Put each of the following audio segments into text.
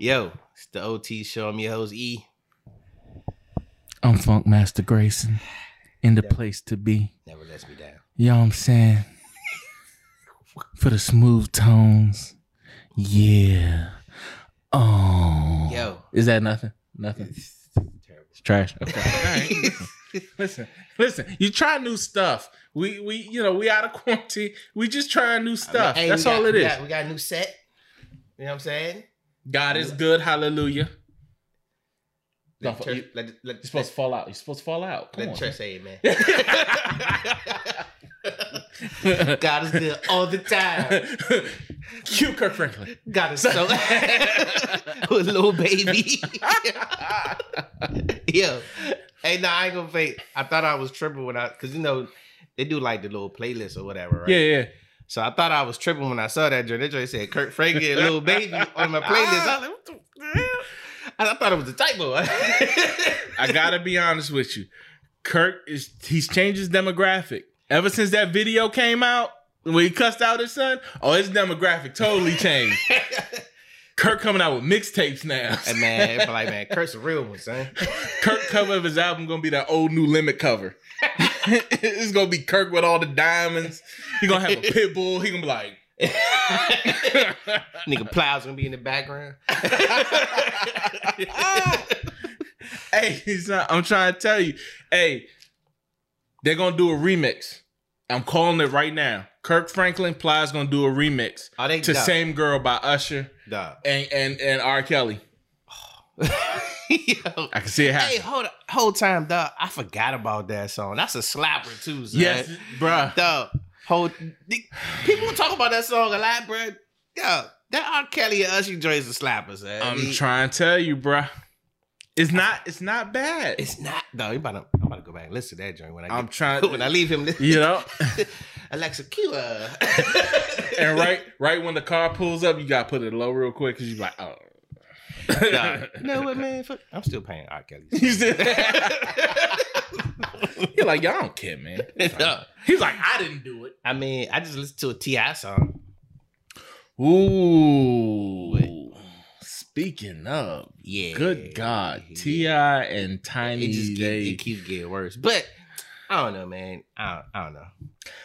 Yo, it's the OT show. I'm your host E. I'm Funk Master Grayson, in the place to be. Never lets me down. You know what I'm saying? For the smooth tones. Yeah. Oh. Yo. Is that nothing? Nothing. Terrible. It's trash. Okay. All right. Listen, listen. You try new stuff. We we you know we out of quarantine. We just trying new stuff. Hey, That's we all got- it we is. Got, we got a new set. You know what I'm saying? God is good. Hallelujah. Let, No, church, you, let, let, you're supposed to fall out. You're supposed to fall out. Come let on. church say man. God is good all the time. Cue Kirk Franklin. God is so with Lil Baby. Yo, hey, nah, I ain't gonna fake. I thought I was tripping when I, cause you know they do like the little playlist or whatever, right? Yeah, yeah. So I thought I was tripping when I saw that joint. That joint said Kirk Franklin and Lil Baby on my playlist. I like, what the hell? I thought it was a typo. I gotta be honest with you. Kirk is he's changed his demographic. Ever since that video came out, when he cussed out his son, oh, his demographic totally changed. Kirk coming out with mixtapes now. Hey, man, like, man, Kirk's a real one, son. Kirk cover of his album gonna be that old No Limit cover. it's gonna be Kirk with all the diamonds. He gonna have a pit bull. He gonna be like, Nigga Plow's gonna be in the background. hey, not, I'm trying to tell you, hey, they're gonna do a remix. I'm calling it right now. Kirk Franklin Plies gonna do a remix oh, they to dog, "Same Girl" by Usher and and and R. Kelly. Yo. I can see it Hey, happen. hold up, whole time, dog. I forgot about that song. That's a slapper too, son. yes, bruh. dog. Whole people talk about that song a lot, bro. Yo, that R. Kelly and Usher joints a slapper, son. I'm He- trying to tell you, bruh. It's not. It's not bad. It's not though. You about to, I'm about to go back and listen to that joint when I I'm get, trying. when I leave him. You know. Alexa, cue and right, right when the car pulls up, you gotta put it low real quick because you're like, oh. Nah, you know man? Fuck, I'm still paying R. Kelly. You said- You're like, y'all don't care, man. No. He's like, I didn't do it. I mean, I just listened to a T.I. song. Ooh. Speaking of, Yeah, good God, T.I. and Tiny, it just keep, they it keeps getting worse. But I don't know, man. I don't, I don't know.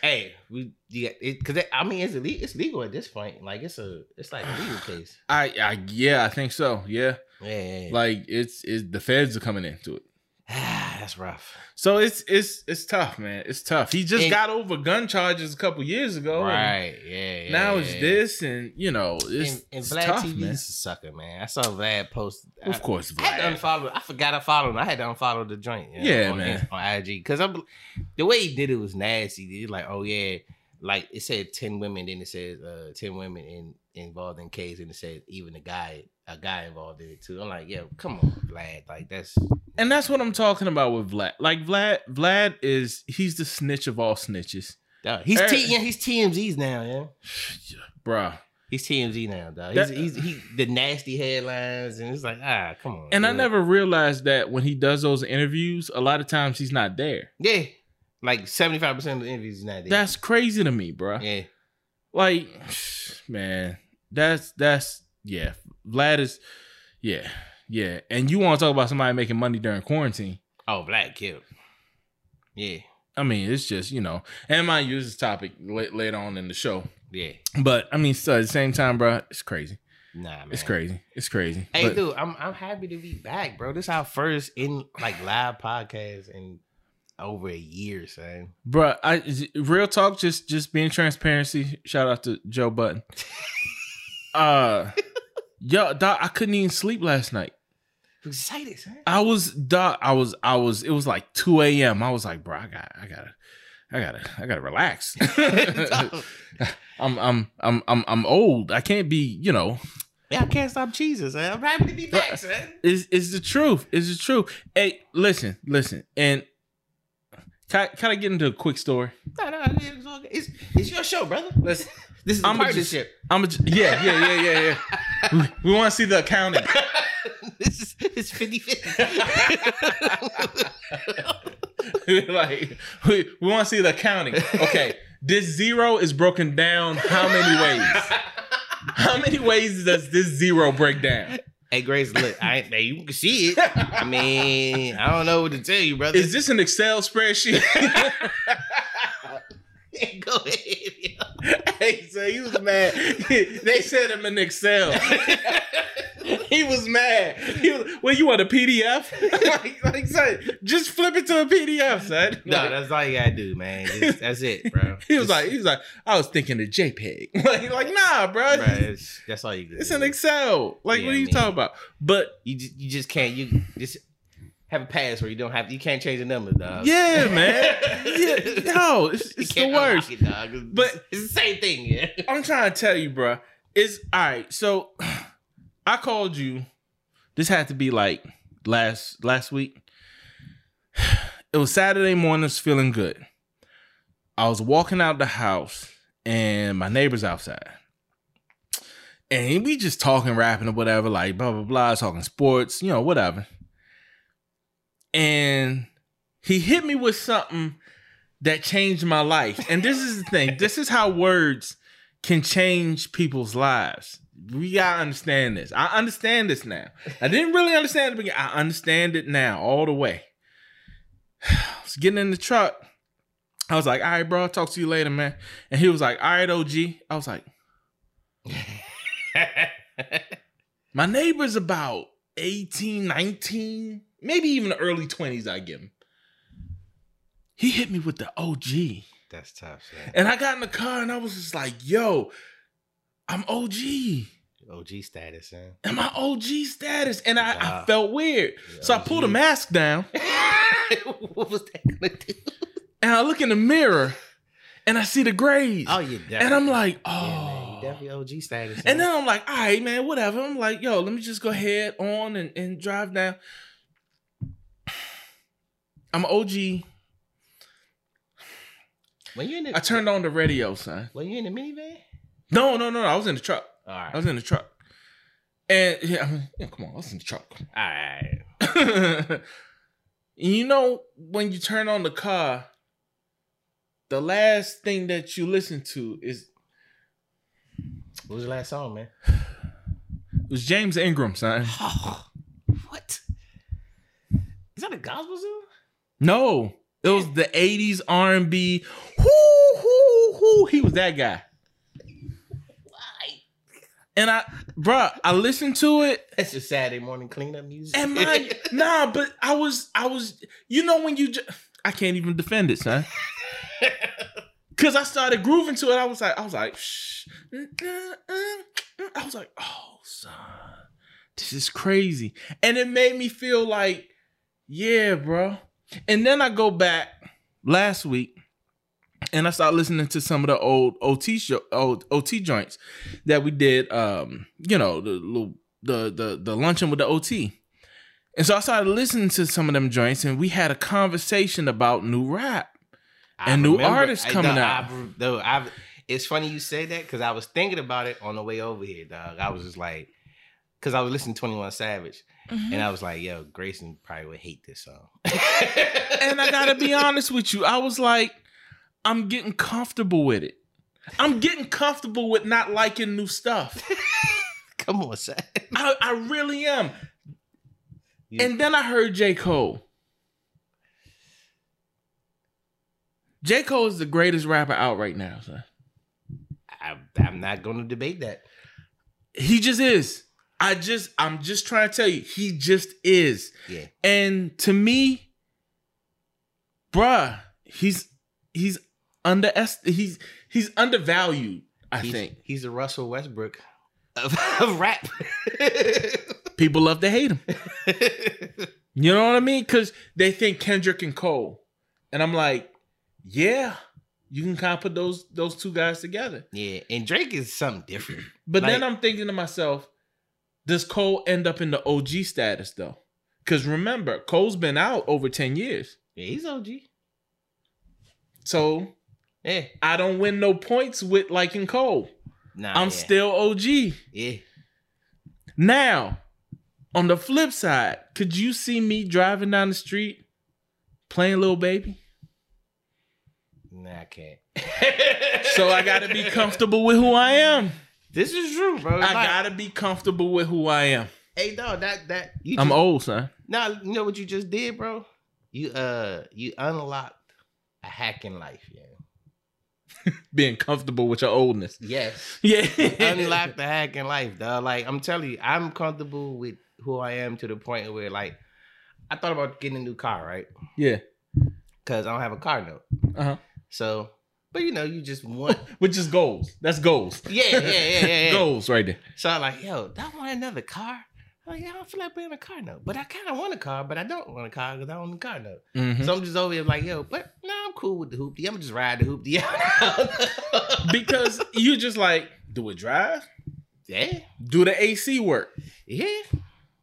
Hey, we yeah, it because I mean it's illegal. It's legal at this point. Like it's a it's like a legal case. I, I, yeah, I think so. Yeah, Yeah, yeah, yeah. like it's, it's the feds are coming into it. that's rough. So it's, it's, it's tough, man. It's tough. He just And- got over gun charges a couple years ago. Right? Yeah. yeah Now yeah, it's yeah. this, and you know, it's, And, and it's Vlad tough, TV's man. a sucker, man. I saw Vlad post. Of I- course, I had to Vlad. unfollow. I forgot I followed him. I had to unfollow the joint. you know, Yeah, on, man. On IG because I'm the way he did it was nasty. He's like, oh yeah, like it said ten women, then it says uh, ten women in involved in case, and it said even the guy, a guy involved in it too. I'm like, yeah, come on, Vlad. Like that's And that's what I'm talking about with Vlad. Like Vlad, Vlad is he's the snitch of all snitches, dog. He's Er- T, yeah, he's TMZ's now, yeah. bruh. He's TMZ now, dog. That- He's, he's he the nasty headlines, and it's like, ah, come on. And I never realized that when he does those interviews, a lot of times he's not there. yeah, like seventy five percent of the interviews is not there. That's crazy to me, bro. yeah. Like, man, that's that's yeah. Vlad is, yeah, yeah. And you want to talk about somebody making money during quarantine? Oh, Vlad killed. Yeah, I mean, it's just you know, and mind use this topic later on in the show. yeah. But I mean, so at the same time, bro, it's crazy. Nah, man. It's crazy. It's crazy. Hey, But- dude, I'm I'm happy to be back, bro. This our first in like live podcast in over a year, son. Bro, I real talk, just just being transparency. Shout out to Joe Budden. uh yo, doc, I couldn't even sleep last night. Excited. I was doc, I was I was it was like 2 a.m. I was like, bro, I got I gotta I gotta I gotta relax. I'm I'm I'm I'm I'm old. I can't be, you know. Yeah, I can't stop cheesing, son. I'm happy to be back, son. It's it's the truth. It's the truth. Hey, listen, listen. And can I, can I get into a quick story? No, no, it's, all good. it's it's your show, brother. Let's This is a I'ma partnership. I'm a, yeah, yeah, yeah, yeah, yeah. we we want to see the accounting. this is it's 50 50. like we, we want to see the accounting. Okay, this zero is broken down how many ways? How many ways does this zero break down? Hey Grace, look, I hey, you can see it. I mean, I don't know what to tell you, brother. Is this an Excel spreadsheet? Go ahead. hey, so he was mad. they said him in Excel. he was mad. He was, well, you want a PDF? like, like, son, just flip it to a PDF, son. No, Like, that's all you gotta do, man. Just- that's it, bro. he was Just- like, he was like, I was thinking of JPEG. like, like, nah, bro. It's- that's all you do. It's an Excel. Like, Yeah, what are you talking about? But You just, you just can't. You just have a password. You don't have. You can't change the number, dog. yeah, man. Yeah, no, it's, it's the worst. It, dog. It's- But- it's the same thing. Yeah. I'm trying to tell you, bro. It's all right. So I called you. This had to be like last last week. It was Saturday morning. I was feeling good. I was walking out the house, and my neighbor's outside, and we just talking, rapping, or whatever, like blah blah blah, talking sports, you know, whatever. And he hit me with something that changed my life. And this is the thing. This is how words can change people's lives. We gotta understand this. I understand this now. I didn't really understand it beginning. I understand it now, all the way. I was getting in the truck. I was like, all right, bro, I'll talk to you later, man. And he was like, all right, OG. I was like, my neighbor's about 18, 19, maybe even the early 20s, I give him. He hit me with the OG. That's tough. And I got in the car and I was just like, yo, I'm OG. OG status, man. And my OG status. And I, I felt weird. So I pulled a mask down what was that gonna do? and I look in the mirror and I see the grades. Oh, oh, definitely. and I'm like, oh. you definitely OG status. and then I'm like, all right, man, whatever. I'm like, yo, let me just go ahead on and, and drive down. I'm OG. when you in the, I turned on the radio, son. When you in the minivan? No, no, no, no. I was in the truck. All right. I was in the truck. And yeah, I mean, yeah, come on, I was in the truck. All right. you know, when you turn on the car, the last thing that you listen to is What was the last song, man? It was James Ingram, son. Oh, what? Is that a gospel song? No, it was the '80s R&B. Whoo, whoo, whoo. He was that guy. Why? And I, bruh, I listened to it. That's your Saturday morning cleanup music. And my, nah, but I was, I was, you know, when you, just, I can't even defend it, son. Cause I started grooving to it. I was like, I was like, shh. I was like, oh, son, this is crazy. And it made me feel like, yeah, bro. And then I go back last week and I start listening to some of the old OT show, old OT joints that we did. Um, you know, the little the the the luncheon with the OT. And so I started listening to some of them joints, and we had a conversation about new rap. I and new remember- artists I- coming no, out. I, though, I've, it's funny you say that because I was thinking about it on the way over here, dog. I was just like, because I was listening to Twenty One Savage, Mm-hmm. and I was like, yo, Grayson probably would hate this song. and I gotta be honest with you, I was like, I'm getting comfortable with it. I'm getting comfortable with not liking new stuff. Come on, son. I, I really am. And then I heard J. Cole. J. Cole is the greatest rapper out right now, son. I, I'm not going to debate that. He just is. I just, I'm just trying to tell you, he just is. Yeah. And to me, bruh, he's he's under he's he's undervalued. I He's, think he's the Russell Westbrook of, of rap. people love to hate him. You know what I mean? Because they think Kendrick and Cole, and I'm like, yeah, you can kind of put those those two guys together. yeah, and Drake is something different. But then I'm thinking to myself, does Cole end up in the OG status though? Because remember, Cole's been out over ten years, Yeah, he's OG. so Yeah, I don't win no points with liking Cole. nah, I'm yeah. still OG. yeah. Now, on the flip side, could you see me driving down the street playing Lil Baby? Nah, I can't. So I gotta be comfortable with who I am. This is true, bro. I Like, gotta be comfortable with who I am. Hey, dog, that that you I'm just, old, son. Nah, you know what you just did, bro? You uh you unlocked a hacking life, yeah. Being comfortable with your oldness. Yes. Yeah. unlocked the hacking life, dog. Like I'm telling you, I'm comfortable with who I am to the point where like I thought about getting a new car, right? Yeah. Cause I don't have a car note. Uh-huh. So but you know, you just want Which is goals. That's goals. Yeah, yeah, yeah, yeah, yeah. goals right there. So I'm like, yo, do I want another car? I'm like, yeah, I don't feel like buying a car note. But I kinda want a car, but I don't want a car because I don't own a car note. Mhm. So I'm just over here like, yo, but no, I'm cool with the hoopty. I'm just ride the hoopty out. because you just like do it drive, yeah, do the AC work, yeah,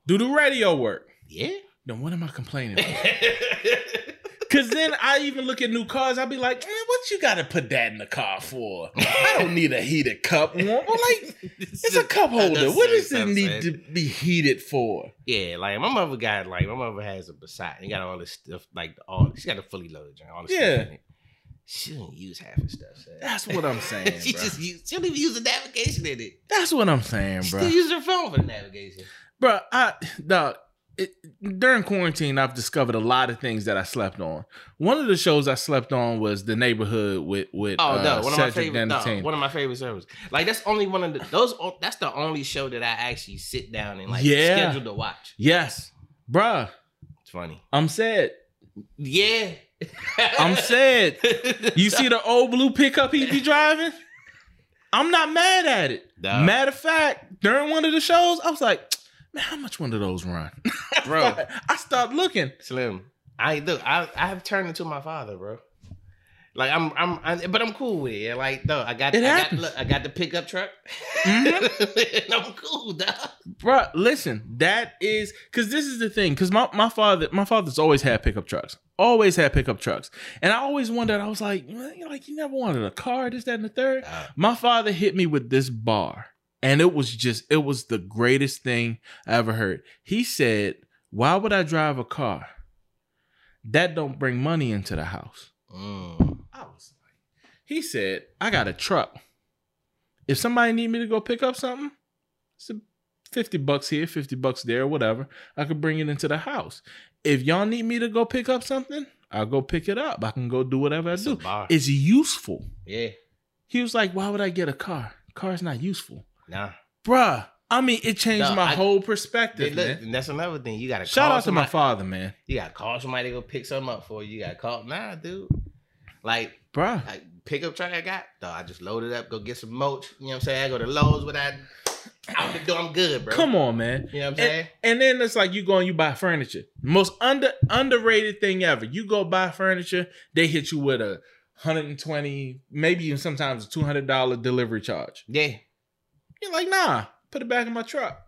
do the radio work. yeah. Then what am I complaining about? Cause then I even look at new cars, I'll be like, man, what you gotta put that in the car for? I don't need a heated cup. Well, like, it's a cup holder. What does it need to be heated for? Yeah, like my mother got like my mother has a Passat and got all this stuff like all she got a fully loaded joint, all this Yeah. stuff in it. She don't use half the stuff. That's what I'm saying, she bro. just use, she don't even use the navigation in it. That's what I'm saying, She bro. still use her phone for the navigation. Bro, I dog. It, during quarantine, I've discovered a lot of things that I slept on. One of the shows I slept on was The Neighborhood with with Oh uh, no, one of my Cedric favorite. No, one of my favorite shows. Like that's only one of the those. That's the only show that I actually sit down and like Yeah. schedule to watch. Yes, bruh, It's funny. I'm sad. Yeah, I'm sad. You see the old blue pickup he be driving? I'm not mad at it. Nah. Matter of fact, during one of the shows, I was like, man, how much one of those run? Bro. I started looking. Slim. I look. I I have turned into my father, bro. Like I'm, I'm, I, but I'm cool with it. Like, though, I got, It I got, look, I got the pickup truck, Mhm. and I'm cool, dog. Bruh, listen, that is because this is the thing. Because my, my father, my father's always had pickup trucks. Always had pickup trucks. And I always wondered, I was like, you like you never wanted a car, this, that, and the third. My father hit me with this bar. And it was just, it was the greatest thing I ever heard. He said, Why would I drive a car? That don't bring money into the house. mm. I was like, he said, I got a truck. If somebody need me to go pick up something, it's a 50 bucks here, 50 bucks there, whatever. I could bring it into the house. If y'all need me to go pick up something, I'll go pick it up. I can go do whatever I That's a do. It's useful. Yeah, He was like, Why would I get a car? Car's not useful. Nah. Bruh. I mean, it changed No, my I- whole perspective. look, man. and that's another thing. You gotta Shout call out to my father, man. You gotta call somebody to go pick something up for you. You gotta call. Nah, dude. Like, Bruh. like pickup truck I got, though. I just load it up, go get some mulch. You know what I'm saying? I go to Lowe's without out the door. I'm good, bro. Come on, man. You know what I'm saying? And then it's like you go and you buy furniture. Most under underrated thing ever. You go buy furniture, they hit you with a 120, maybe even sometimes a $200 delivery charge. Yeah, You're like, nah, put it back in my truck.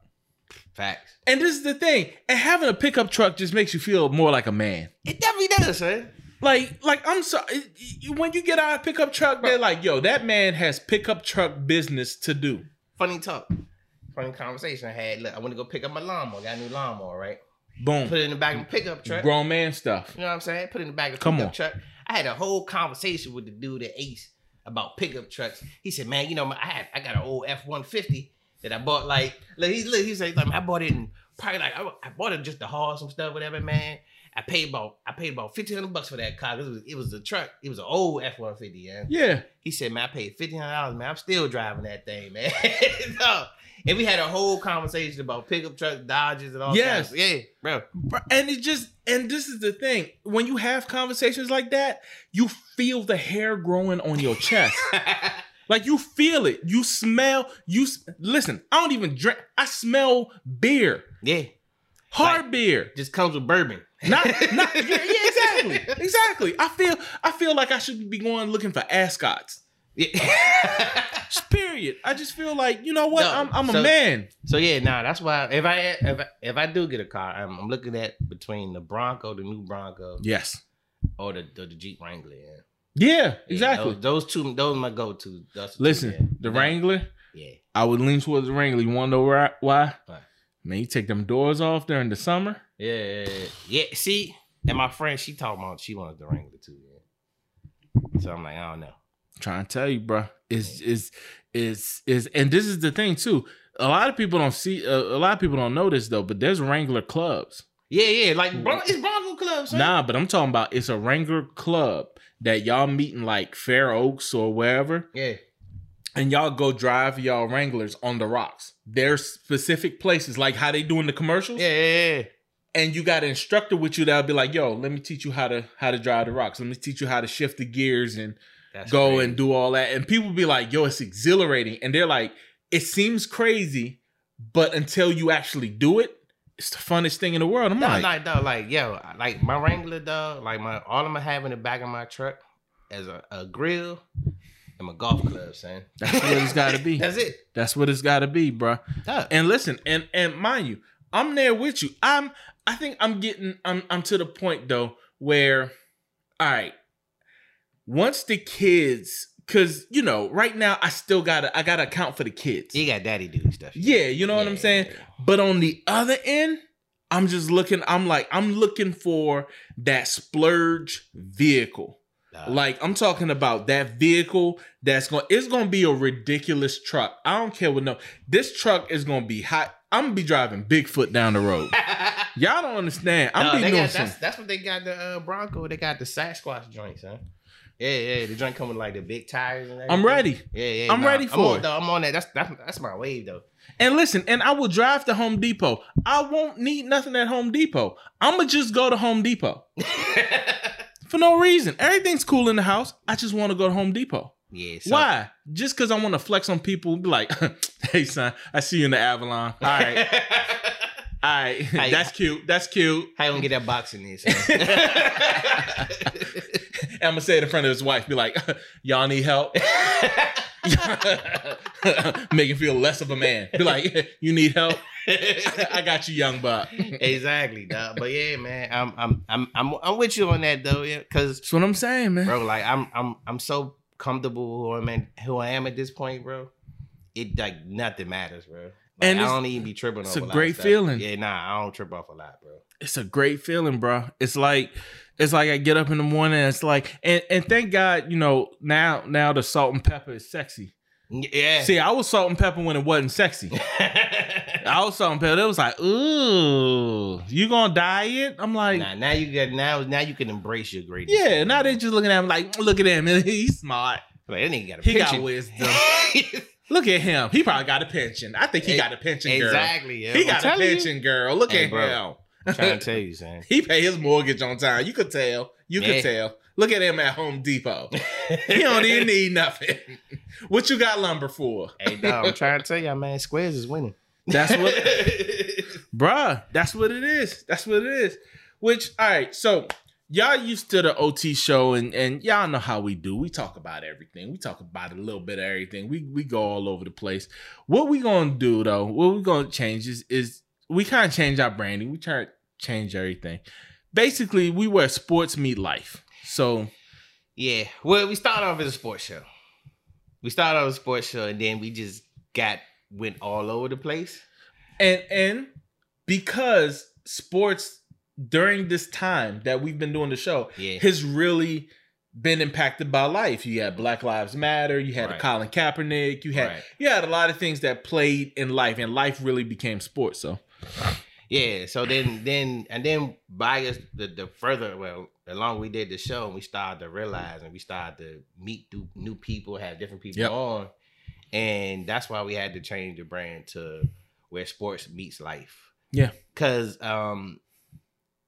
facts. And this is the thing. And having a pickup truck just makes you feel more like a man. It definitely does, man. Like, like I'm sorry. When you get out of a pickup truck, they're like, yo, that man has pickup truck business to do. Funny talk. Funny conversation I had. Look, I want to go pick up my lawnmower. Got a new lawnmower, right? Boom. Put it in the back of the pickup truck. Grown man stuff. You know what I'm saying? Put it in the back of Come pickup on. truck. I had a whole conversation with the dude at Ace about pickup trucks. He said, "Man, you know, I had I got an old F one fifty that I bought. Like, look, he look, he said, like, I bought it in probably like I, I bought it just to haul some stuff, whatever, man. I paid about I paid about fifteen hundred bucks for that car. It was it was a truck. It was an old F one fifty. Yeah. Yeah. He said, man, I paid fifteen hundred dollars, man. I'm still driving that thing, man. no. And we had a whole conversation about pickup truck Dodges and all. Yes. kinds. yeah, bro. Bro, And it just and this is the thing. When you have conversations like that, you feel the hair growing on your chest. like you feel it. You smell you listen, I don't even drink. I smell beer. yeah, Hard Like- beer. just comes with bourbon. Not not yeah, yeah, exactly. Exactly. I feel I feel like I should be going looking for ascots. Yeah. Period. I just feel like, you know what? No, I'm I'm a man. so yeah, nah, that's why if I if I, if I do get a car, I'm, I'm looking at between the Bronco, the new Bronco, Yes. or the the, the Jeep Wrangler. Yeah, Yeah, Yeah, exactly. those, those two, those are my go to. Listen, the Wrangler, Yeah, I would lean towards the Wrangler. You want to know why? why? Man, you take them doors off during the summer. yeah, yeah, yeah. yeah. See, and my friend, she talking about she wanted the Wrangler too. Yeah. So I'm like, I don't know. Trying to tell you, bro. Is is is is and this is the thing too. a lot of people don't see. Uh, a lot of people don't know this though, but there's Wrangler clubs. Yeah, yeah, like it's Bronco clubs. Son. Nah, but I'm talking about it's a Wrangler club that y'all meet in like Fair Oaks or wherever, Yeah, and y'all go drive y'all Wranglers on the rocks. There's specific places like how they do in the commercials. yeah, yeah, yeah. and you got an instructor with you that'll be like, "Yo, let me teach you how to how to drive the rocks. Let me teach you how to shift the gears and That's go crazy. and do all that." And people be like, "Yo, it's exhilarating," and they're like, "It seems crazy, but until you actually do it, it's the funnest thing in the world." I'm No, like, like dog, like yo, like my Wrangler dog, like my all I'm gonna have in the back of my truck as a, a grill and my golf club, son. "That's what it's got to be. That's it. That's what it's got to be, bruh." Dog. And listen, and and mind you, I'm there with you. I'm I think I'm getting I'm I'm to the point though where all right, once the kids cuz you know, right now I still got to I got to account for the kids. You got daddy do stuff. Yeah, you know what I'm Yeah. saying? But on the other end, I'm just looking I'm like I'm looking for that splurge vehicle. Like I'm talking about that vehicle that's going it's going to be a ridiculous truck. I don't care what no. This truck is going to be hot. I'm going to be driving Bigfoot down the road. Y'all don't understand. I'm Dog, be doing got, some that's, that's what they got the uh, Bronco. They got the Sasquatch joints, huh? Yeah, yeah. The joint coming like the big tires and everything. I'm ready. Yeah, yeah. I'm ready I'm for on, it. dog, I'm on that. That's that's that's my wave though. And listen, and I will drive to Home Depot. I won't need nothing at Home Depot. I'm to just go to Home Depot for no reason. Everything's cool in the house. I just want to go to Home Depot. yeah. So, Why? Just because I want to flex on people. Be like, hey, son, I see you in the Avalon. All right. All right. Hey. That's cute. That's cute. How you gonna get that box in there? Son? I'm gonna say it in front of his wife, be like, "Y'all need help." Make him feel less of a man. Be like, "You need help? I got you, young buck." exactly, dog. But yeah, man, I'm I'm I'm I'm I'm with you on that though, yeah. Cause That's what I'm saying, man. bro, like I'm I'm I'm so comfortable who I'm in, who I am at this point, bro. It like nothing matters, bro. Like, And I don't even be tripping. it's off a lot of great stuff. feeling. Yeah, nah, I don't trip off a lot, bro. It's a great feeling, bro. It's like it's like I get up in the morning. And it's like, and and thank God, you know, now now the salt and pepper is sexy. Yeah. See, I was salt and pepper when it wasn't sexy. I was salt and pepper. It was like, ooh, you gonna diet? I'm like, nah, now you get now now you can embrace your greatness. yeah. Now they're just looking at him like, look at him, he's smart. like that nigga got a He pension. got wisdom. Look at him. He probably got a pension. I think he E- got a pension, girl. exactly. Yeah. He I'm got a telling you. pension, girl. Look Hey, at bro. him. I'm trying to tell you, son. he pay his mortgage on time. You could tell. You Yeah. could tell. Look at him at Home Depot. he don't even need nothing. What you got lumber for? hey, dog, I'm trying to tell y'all, man. Squares is winning. That's what, bruh. That's what it is. That's what it is. Which, all right. So y'all used to the OT show, and and y'all know how we do. We talk about everything. We talk about a little bit of everything. We we go all over the place. What we gonna do though? What we gonna change is is we kind of change our branding. We try to change everything. Basically, we wear sports meet life. So Yeah. Well, we started off as a sports show. We started off as a sports show, and then we just got went all over the place. and and because sports during this time that we've been doing the show Yeah. has really been impacted by life. You had Black Lives Matter, you had Right. Colin Kaepernick, you had Right. you had a lot of things that played in life, and life really became sports. So Yeah. So then, then, and then by us, the, the further, well, the longer we did the show, we started to realize and we started to meet new, new people, have different people Yep. on. And that's why we had to change the brand to where sports meets life. Yeah. Cause, um,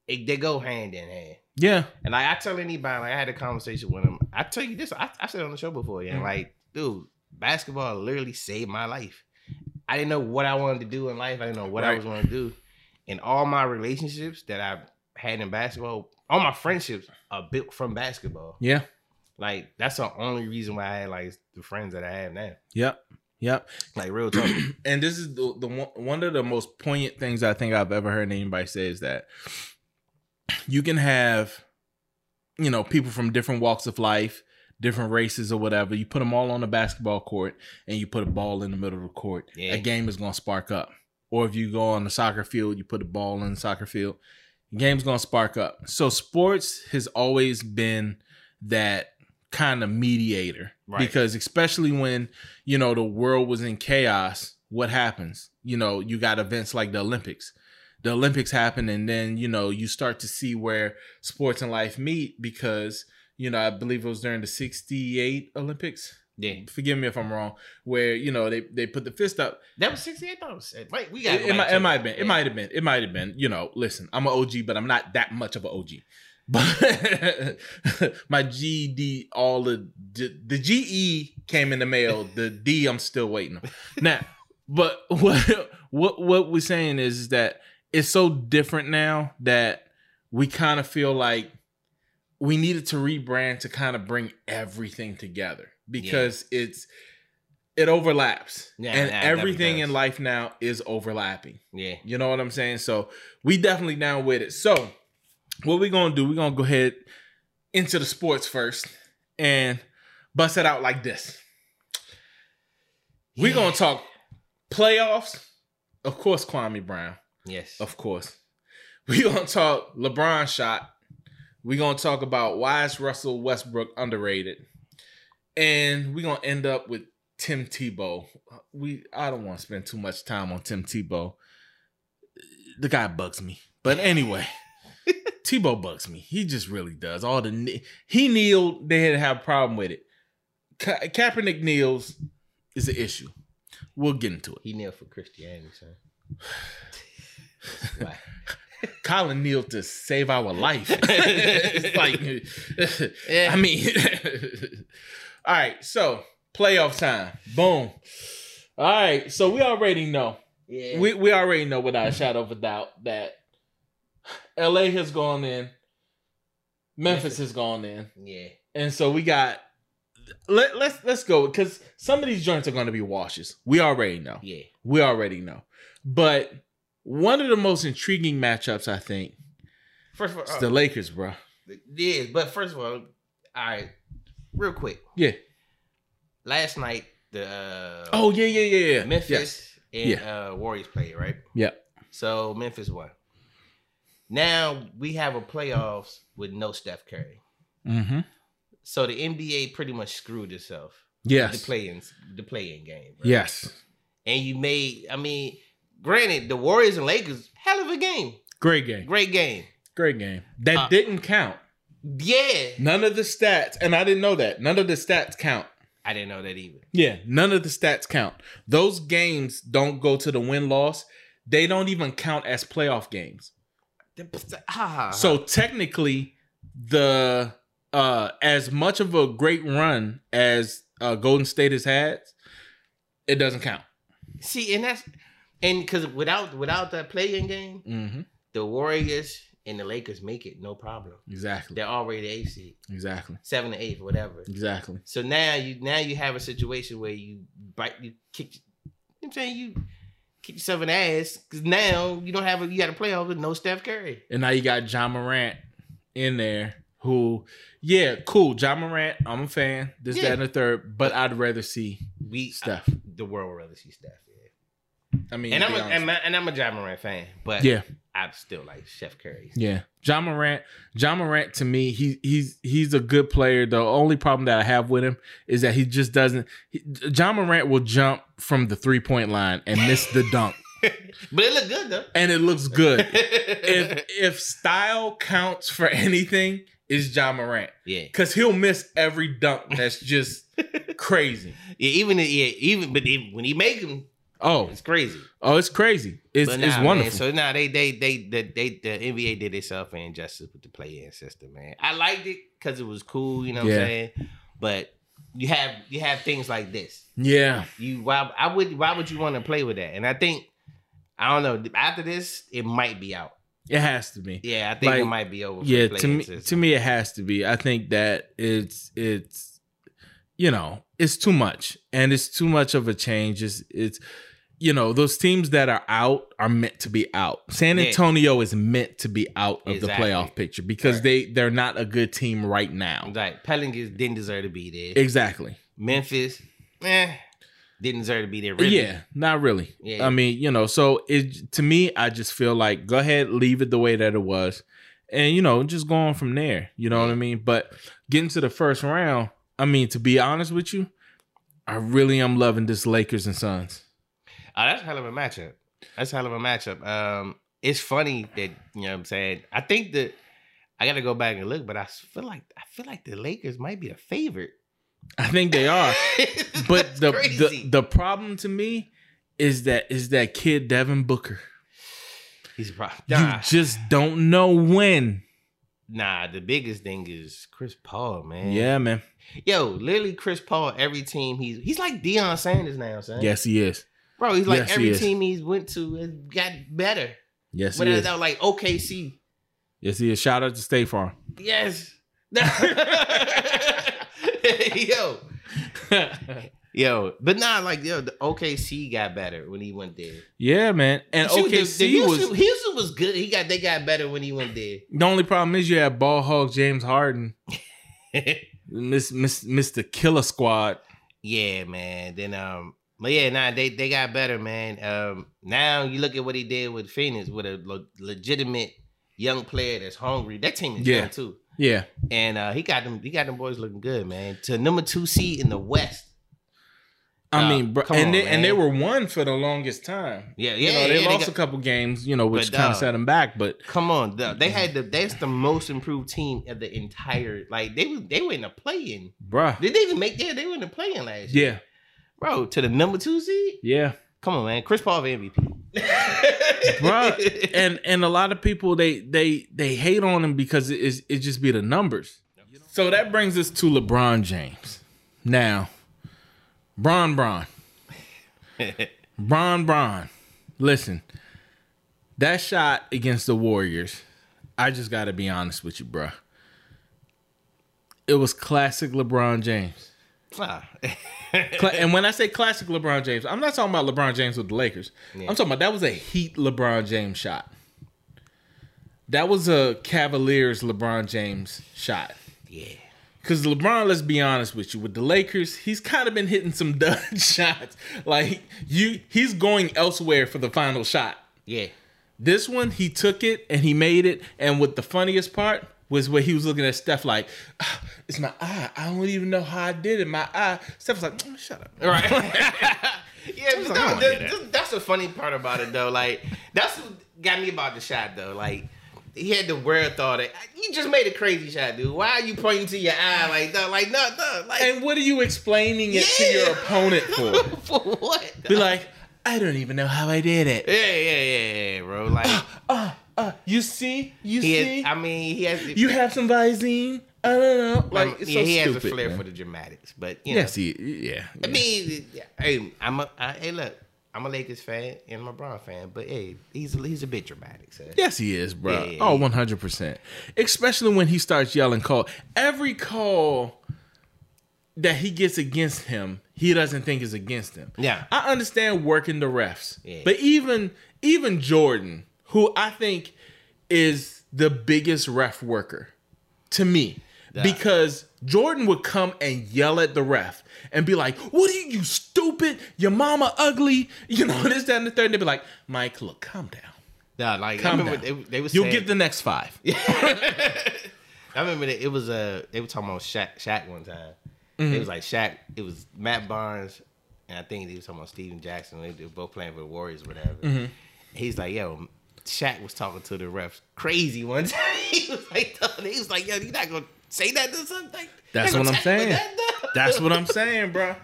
it, they go hand in hand. yeah, And like I tell anybody, like I had a conversation with him. I tell you this, I, I said on the show before, yeah. Mhm. Like, dude, basketball literally saved my life. I didn't know what I wanted to do in life. I didn't know what I was going to do. And all my relationships that I've had in basketball, all my friendships are built from basketball. yeah, Like that's the only reason why I had like the friends that I have now. yep, yep. Like real talk. and this is the, the one, one of the most poignant things I think I've ever heard anybody say is that you can have, you know, people from different walks of life, different races or whatever. You put them all on the basketball court and you put a ball in the middle of the court. Yeah. A game is going to spark up. Or if you go on the soccer field, you put a ball in the soccer field, the game's going to spark up. So sports has always been that kind of mediator Right. because especially when you know the world was in chaos what happens? You know, you got events like the Olympics. The Olympics happen, and then you know you start to see where sports and life meet because you know I believe it was during the '68 Olympics. Yeah, Forgive me if I'm wrong. Where you know they they put the fist up. that was sixty eight dollars. Wait, uh, we got It, it, might, it might have been. It might have been. It might have been. You know, listen, I'm an OG, but I'm not that much of an OG. But my GD, all the the GE came in the mail. The D, I'm still waiting. Now, but what what what we're saying is that it's so different now that we kind of feel like we needed to rebrand to kind of bring everything together because it's it overlaps. Yeah, and yeah, everything in life now is overlapping. Yeah, you know what i'm saying? So we definitely down with it. So what we gonna do we're gonna go ahead into the sports first and bust it out like this. We're Yeah. gonna talk playoffs. Of course kwame brown. Yes. of course. we gonna talk LeBron shot. We gonna talk about why is Russell Westbrook underrated. And we're gonna end up with Tim Tebow. We I don't want to spend too much time on Tim Tebow. The guy bugs me. But anyway, Tebow bugs me. He just really does. All the he kneeled, they had to have a problem with it. Ka- Kaepernick kneels is an issue. We'll get into it. He kneeled for Christianity, son. Colin kneeled to save our life. like, Yeah. I mean, all right. So playoff time. Boom. All right. So we already know. yeah. We we already know without a shadow of a doubt that L.A. has gone in, Memphis Memphis. has gone in, yeah. and so we got. Let, let's let's go because some of these joints are going to be washes. We already know. Yeah. We already know. But one of the most intriguing matchups, I think, First of all, is the Lakers, bro. yeah, but first of all, all right, real quick. Yeah. Last night, the uh, Oh yeah, yeah, yeah, yeah. Memphis Yes. and uh, Warriors played, right? Yep. So Memphis won. Now we have a playoffs with no Steph Curry. Mm-hmm. So the NBA pretty much screwed itself. Yes. The playing the playing game. right? Yes. And you made I mean, granted, the Warriors and Lakers, hell of a game. Great game. Great game. Great game. That Uh, didn't count. Yeah. None of the stats, and I didn't know that. None of the stats count. I didn't know that either. Yeah, none of the stats count. Those games don't go to the win loss. They don't even count as playoff games. Ah, So technically, the uh as much of a great run as uh, Golden State has had, it doesn't count. see, and that's and because without without that playing game, Mm-hmm. the Warriors and the Lakers make it no problem. Exactly. They're already the eighth seed, Exactly. seven to eight, whatever. Exactly. So now you now you have a situation where you bite you kick. You know what I'm saying you kick yourself in the ass because now you don't have a you got a playoff with no Steph Curry. And now you got Ja Morant in there who, yeah, cool. Ja Morant, I'm a fan. This, Yeah. that, and the third, but I'd rather see We Steph. the world would rather see Steph. Yeah. I mean, And I'm a, and, I- and I'm a Ja Morant fan, but yeah, I still like Steph Curry. yeah. Ja Morant, Ja Morant to me, he he's he's a good player. The only problem that I have with him is that he just doesn't. He, Ja Morant will jump from the three point line and miss the dunk, But it looked good though. and it looks good. if if style counts for anything, is Ja Morant yeah, because he'll miss every dunk. That's just crazy. yeah, even yeah, even but if, when he make them, Oh, it's crazy. oh, it's crazy. It's But it's nah, wonderful. Man, so now they they they they, they the NBA did itself an injustice with the play-in system, man. I liked it because it was cool, you know what Yeah. I'm saying. But you have you have things like this. yeah, You why I would why would you want to play with that? And I think I don't know. After this, it might be out. it has to be. Yeah, I think it might be over. For yeah to me system. to me it has to be i think that it's it's you know it's too much and it's too much of a change it's it's you know those teams that are out are meant to be out san Yeah. antonio is meant to be out of Exactly. the playoff picture because Right. they they're not a good team right now Like Pelicans didn't deserve to be there. exactly Memphis, eh, didn't deserve to be there. Really. yeah not really Yeah. i mean you know so it to me i just feel like go ahead leave it the way that it was and you know just going from there you know what i mean but getting to the first round i mean to be honest with you i really am loving this lakers and suns Oh, that's a hell of a matchup. That's a hell of a matchup. Um, it's funny that you know what I'm saying. I think that I got to go back and look, but I feel like I feel like the Lakers might be a favorite. I think they are. but the, the crazy. the problem to me is that is that kid Devin Booker. he's probably You nah, just don't know when. nah. The biggest thing is Chris Paul, man. Yeah, man. yo, literally Chris Paul. Every team he's he's like Deion Sanders now, son. Yes, he is. Bro. He's like Yes, every is. team he's went to has got better. Yes, he Whether is. that like OKC, Yes, he is. Shout out to State Farm. yes. yo, yo, but nah, like yo, the OKC got better when he went there. yeah, man. And Shoot, the- OKC the Houston, was Houston was good. He got they got better when he went there. the only problem is you have ball hog James Harden, Miss Miss Mr. Killer Squad. yeah, man. Then um, but yeah, nah, they they got better, man. Um, now you look at what he did with Phoenix with a le- legitimate young player that's hungry. That team is Yeah. young too, Yeah, and uh, he got them. He got them boys looking good, man. To number two seed in the West. I Uh, mean, bro, and on, they and they were one for the longest time. Yeah, You yeah, know, they yeah, lost got- a couple games, you know, which kind of set them back. But Come on, the- they had the that's the most improved team of the entire. Like they was they were in the play in. bruh, Did they even make yeah, they were in the play in last year. yeah, Bro, to the number two seed? yeah, Come on, man. Chris Paul for MVP. bro. and and a lot of people they they they hate on him because it is it just be the numbers. So that brings us to LeBron James. Now, Bron Bron, Bron Bron. Listen, that shot against the Warriors, I just got to be honest with you, bro. It was classic LeBron James. Ah. And when I say classic LeBron James, I'm not talking about LeBron James with the Lakers. Yeah. I'm talking about that was a Heat LeBron James shot. That was a Cavaliers LeBron James shot. yeah. Because LeBron, let's be honest with you, with the Lakers, he's kind of been hitting some dud shots. Like you, he's going elsewhere for the final shot. Yeah. This one, he took it and he made it. And what the funniest part was where he was looking at Steph like, "Ah, "It's my eye. I don't even know how I did it. My eye." Steph was like, "Oh, "Shut up." Right. yeah, like, no, that- get that- that's the funny part about it though. Like that's what got me about the shot though. Like he had the wherewithal that you just made a crazy shot, dude. Why are you pointing to your eye like that? Like no, no, like And what are you explaining it to your opponent for? for what? Be like, I don't even know how I did it. yeah, yeah, yeah, yeah, bro. Like Uh, uh, Uh, you see, you he see, I mean, he has. you have some Visine. I don't know. Like, it's yeah, so he has a flair man. for the dramatics, but you know, Yes, he. Yeah. I mean, yeah, hey, I'm a I, hey, look, I'm a Lakers fan and I'm a Brown fan, but hey, he's a, he's a bit dramatic, so. Yes, he is, bro. Yeah, yeah, oh, one hundred percent. Especially when he starts yelling call. Every call that he gets against him, he doesn't think is against him. Yeah. I understand working the refs, Yeah. but even even Jordan, who I think is the biggest ref worker to me, Yeah. because Jordan would come and yell at the ref and be like, "What are you, you stupid? Your mama ugly? You know this, that, and the third. And they'd be like, "Mike, look, calm down. Nah, like Calm down. they, they You'll saying, get the next five. I remember that it was uh, they were talking about Shaq, Shaq one time. Mm-hmm. It was like Shaq. It was Matt Barnes, and I think they was talking about Stephen Jackson. They were both playing for the Warriors, or whatever. Mm-hmm. He's like, yo, Shaq was talking to the refs crazy one time. he was like, he was like, yo, you not gonna say that to something? That's what I'm saying. that. That's what I'm saying, bro.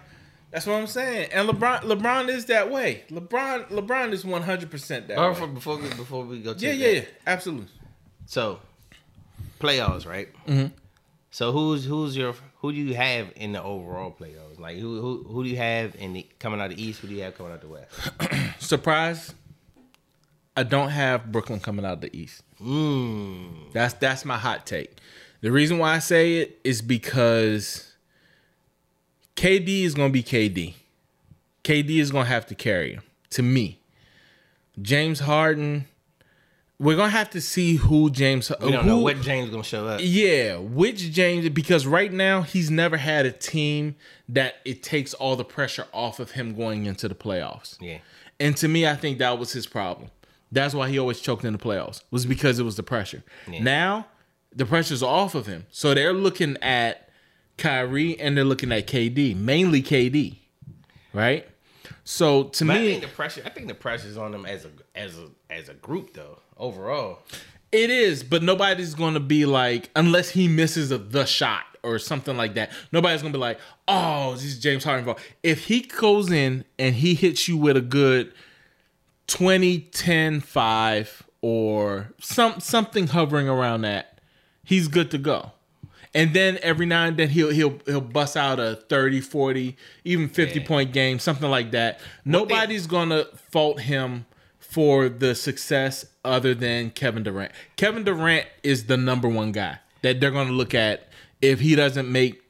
That's what I'm saying. And LeBron, LeBron is that way. LeBron, LeBron is 100 percent that Or way. before we before we go to Yeah, yeah, yeah, absolutely. So playoffs, right? Mhm. So who's who's your who do you have in the overall playoffs? Like who who who do you have in the coming out of the East? Who do you have coming out the West? Surprise! I don't have Brooklyn coming out of the East. Mmm. That's that's my hot take. The reason why I say it is because KD is gonna be KD. KD is gonna have to carry him. To me, James Harden. We're gonna have to see who James. We don't who, know what James gonna show up. Yeah, which James? Because right now he's never had a team that it takes all the pressure off of him going into the playoffs. Yeah. And to me, I think that was his problem. That's why he always choked in the playoffs. Was because it was the pressure. Yeah. Now the pressure's off of him, so they're looking at Kyrie and they're looking at KD, mainly KD, right? So to But I me, think the pressure. I think the pressure's on them as a as a as a group though. Overall, It is, but nobody's going to be like, unless he misses a, the shot or something like that. Nobody's going to be like, oh, this is James Harden. fault." If he goes in and he hits you with a good 20, 10, 5 or some something hovering around that, he's good to go. And then every now and then he'll he'll he'll bust out a 30, 40, even 50 Yeah. point game, something like that. Nobody's going to fault him for the success other than Kevin Durant. Kevin Durant is the number one guy that they're going to look at if he doesn't make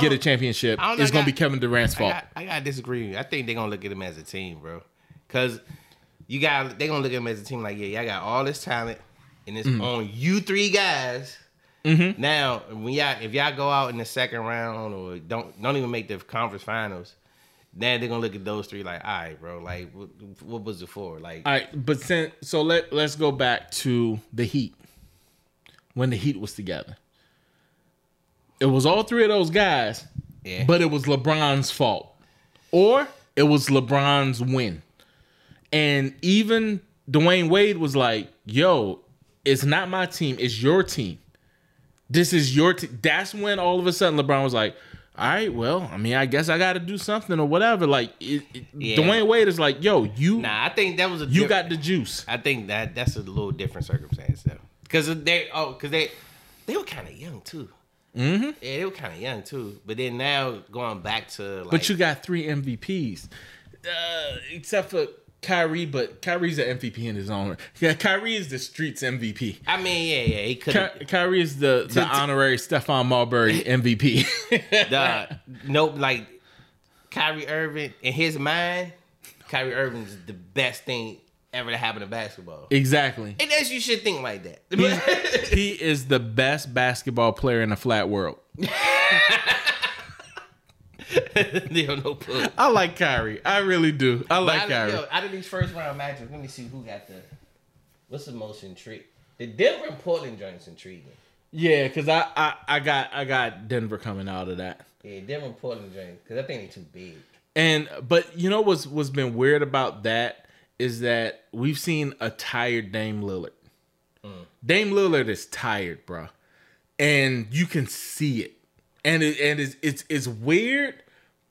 get a championship. It's going to I be Kevin Durant's I fault. got, I gotta disagree. I think they're gonna look at him as a team, bro. Cause you got they gonna look at him as a team. Like, yeah, y'all got all this talent, and it's Mm-hmm. on you three guys. Now, when y'all if y'all go out in the second round or don't don't even make the conference finals, then they're gonna look at those three like, all right, bro. Like, what, what was it for? Like, All right, but since, so let let's go back to the Heat when the Heat was together. It was all three of those guys, yeah, but it was LeBron's fault, or it was LeBron's win. And even Dwyane Wade was like, "Yo, it's not my team; it's your team. This is your team." That's when all of a sudden LeBron was like, "All right, well, I mean, I guess I got to do something or whatever." Like, it, it- Yeah. Dwyane Wade is like, "Yo, you nah, I think that was a you diff- got the juice." I think that that's a little different circumstance though, because they oh, because they they were kind of young too. Mm-hmm. Yeah, they were kind of young too. But then now going back to like, But you got three MVPs, uh, except for Kyrie. But Kyrie's an MVP in his own. Yeah, Kyrie is the streets MVP. I mean, yeah, yeah, he could. Ky- Kyrie is the, the honorary Stephon Marbury MVP. the nope, like Kyrie Irving in his mind, Kyrie Irving is the best thing ever to happen to basketball. exactly. And as you should think like that. He is the best basketball player in the flat world. don't pull. I like Kyrie. I really do. I like out, Kyrie. yo, out of these first round matches, let me see who got the what's the most intriguing. The Denver and Portland joints intriguing. yeah, because I, I I got I got Denver coming out of that. Yeah, Denver and Portland joints because I think they're too big. And but you know what's what's been weird about that is that we've seen a tired Dame Lillard. Mm. Dame Lillard is tired, bro, and you can see it. And it and it's it's, it's weird,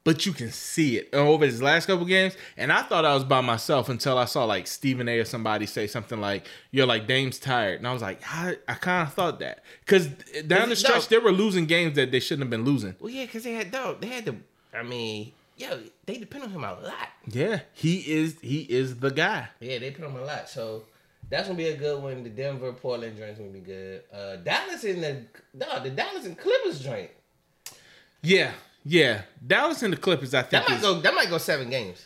but you can see it over his last couple games. And I thought I was by myself until I saw like Stephen A. or somebody say something like, "You're like Dame's tired," and I was like, I, I kind of thought that because down the No. stretch they were losing games that they shouldn't have been losing. Well, yeah, because they had dog. They had to. I mean, yo, they depend on him a lot. Yeah, he is he is the guy. Yeah, they put him a lot. So that's gonna be a good one. The Denver Portland joint's gonna be good. Uh, Dallas in the no, the Dallas and Clippers joint. Yeah, yeah. Dallas and the Clippers, I think. That might is- go. That might go seven games.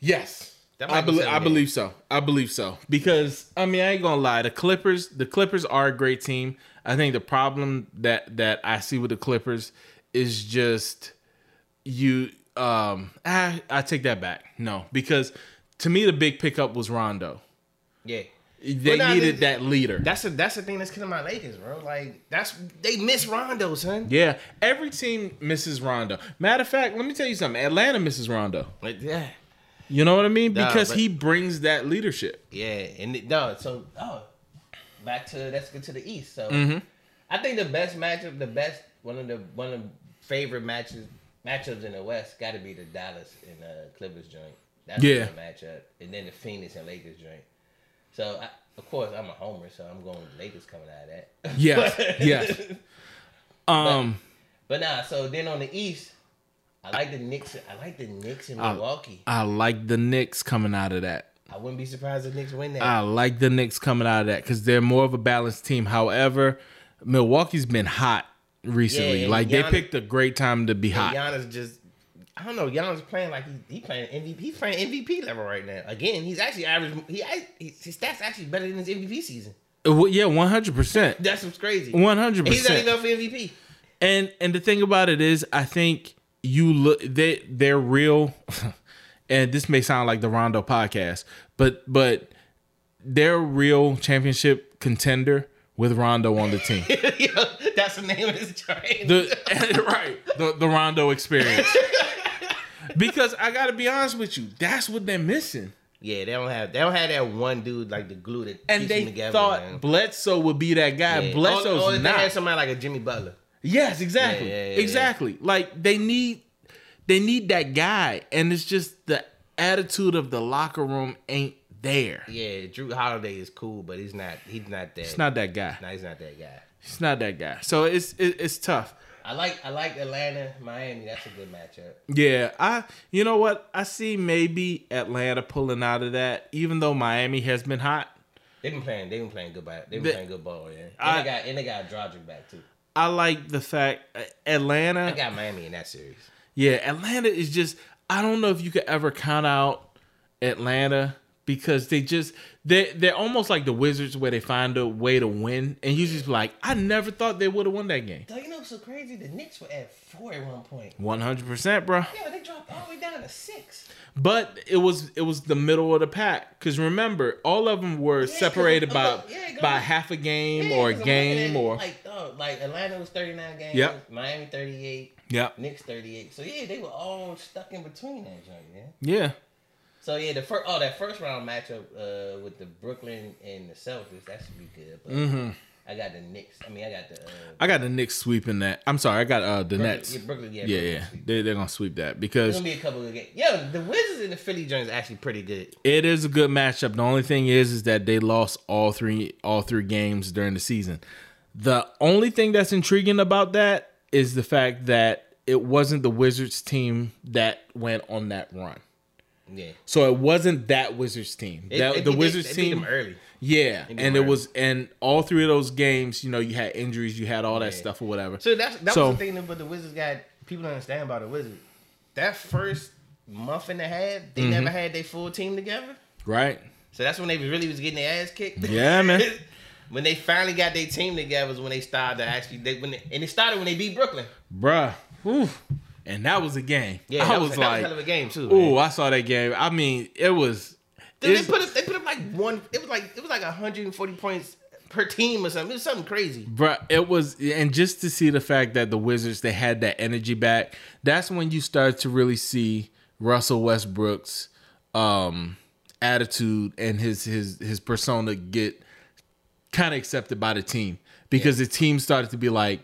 yes, That might I be I believe so. I believe so because I mean I ain't gonna lie. The Clippers, the Clippers are a great team. I think the problem that that I see with the Clippers is just you. Um, I I take that back. No, because to me the big pickup was Rondo. Yeah. They nah, needed that leader. That's a, that's the thing that's killing my Lakers, bro. Like that's they miss Rondo, son. yeah, every team misses Rondo. Matter of fact, let me tell you something. Atlanta misses Rondo. Like, yeah, You know what I mean? Nah, Because but- he brings that leadership. yeah, and it, no, so oh, back to let's get to the East. So Mm-hmm. I think the best matchup, the best one of the one of the favorite matches matchups in the West got to be the Dallas and uh, Clippers joint. That's Yeah. the matchup, and then the Phoenix and Lakers joint. So I, of course I'm a homer, so I'm going with Lakers coming out of that. Yes, But- yes. Um, But nah, so then on the East, I like the Knicks. I like the Knicks in Milwaukee. I like the Knicks coming out of that. I wouldn't be surprised if the Knicks win that. I like the Knicks coming out of that because they're more of a balanced team. However, Milwaukee's been hot recently. Yeah, like they picked a great time to be hot. Giannis just, I don't know. Giannis playing like he, he playing MVP. He's playing MVP level right now. Again, he's actually average. He, he his stats actually better than his MVP season. Uh, well, Yeah, one hundred percent, That's what's crazy. One hundred percent. He's not even up for MVP. And and the thing about it is, I think you look they they're real. And this may sound like the Rondo podcast, but but they're a real championship contender with Rondo on the team. That's the name of his train. the right the, the Rondo experience. Because I got to be honest with you, that's what they're missing. Yeah, they don't have they don't have that one dude like the glue that And they together. thought man. Bledsoe would be that guy. Yeah. Bledsoe's or, or if they not. had somebody like a Jimmy Butler. Yes, exactly. Yeah, yeah, exactly. Like they need they need that guy and it's just the attitude of the locker room ain't there. Yeah, Jrue Holiday is cool, but he's not. He's not that. It's not that guy. No, he's not that guy. It's not that guy. So it's it, it's tough. I like I like Atlanta, Miami. That's a good matchup. Yeah, I you know what? I see maybe Atlanta pulling out of that even though Miami has been hot. They've been playing. They've been playing good. Ball, They've been The- playing good ball. Yeah, and I- they got and they got Dragic back too. I like the fact uh, Atlanta I got Miami in that series. Yeah, Atlanta is just I don't know if you could ever count out Atlanta because they just they they're almost like the Wizards where they find a way to win and you just like I never thought they would have won that game. Though you know what's so crazy? The Knicks were at four at one point. 100%, bro. Yeah, they dropped all the way down to six. But it was it was the middle of the pack cuz remember all of them were 'cause separated by yeah, by half a game Yeah, or a 'cause I'm looking at game or like dog, like Atlanta was thirty nine games. Yep. Miami thirty eight. Yep. Knicks thirty eight. So yeah, they were all stuck in between that joint, man. Yeah. So yeah, the first oh that first round matchup uh, with the Brooklyn and the Celtics that should be good. But Mhm. I got the Knicks. I mean, I got the. Uh, I got the Knicks sweeping that. I'm sorry, I got uh the Brooklyn- Nets. Yeah, Brooklyn. Yeah, Yeah, Brooklyn yeah. They they're going to sweep that because gonna be a couple of games. Yo, the Wizards and the Philly joints actually pretty good. It is a good matchup. The only thing is, is that they lost all three all three games during the season. The only thing that's intriguing about that is the fact that it wasn't the Wizards team that went on that run. Yeah, So it wasn't that Wizards team. It- That- it the beat- Wizards they, they beat team, them early. yeah, and it was and all three of those games, you know, you had injuries, you had all that Yeah. stuff or whatever. So that's that So- was the thing about the Wizards got people don't understand about the Wizards. That first month and a half, they Mm-hmm. never had their full team together. Right? So that's when they really was getting their ass kicked. Yeah, man. when they finally got their team together was when they started to actually they when they, and it started when they beat Brooklyn. Bruh. Whew. And that was a game. Yeah, I that was, was, that was a like, hell of a game too. oh, man. I saw that game. I mean, it was Dude, they put up, they put up like one. It was like it was like 140 points per team or something. It was something crazy. Bruh, it was, and just to see the fact that the Wizards they had that energy back, that's when you start to really see Russell Westbrook's um, attitude and his his his persona get kind of accepted by the team because the team started to be like,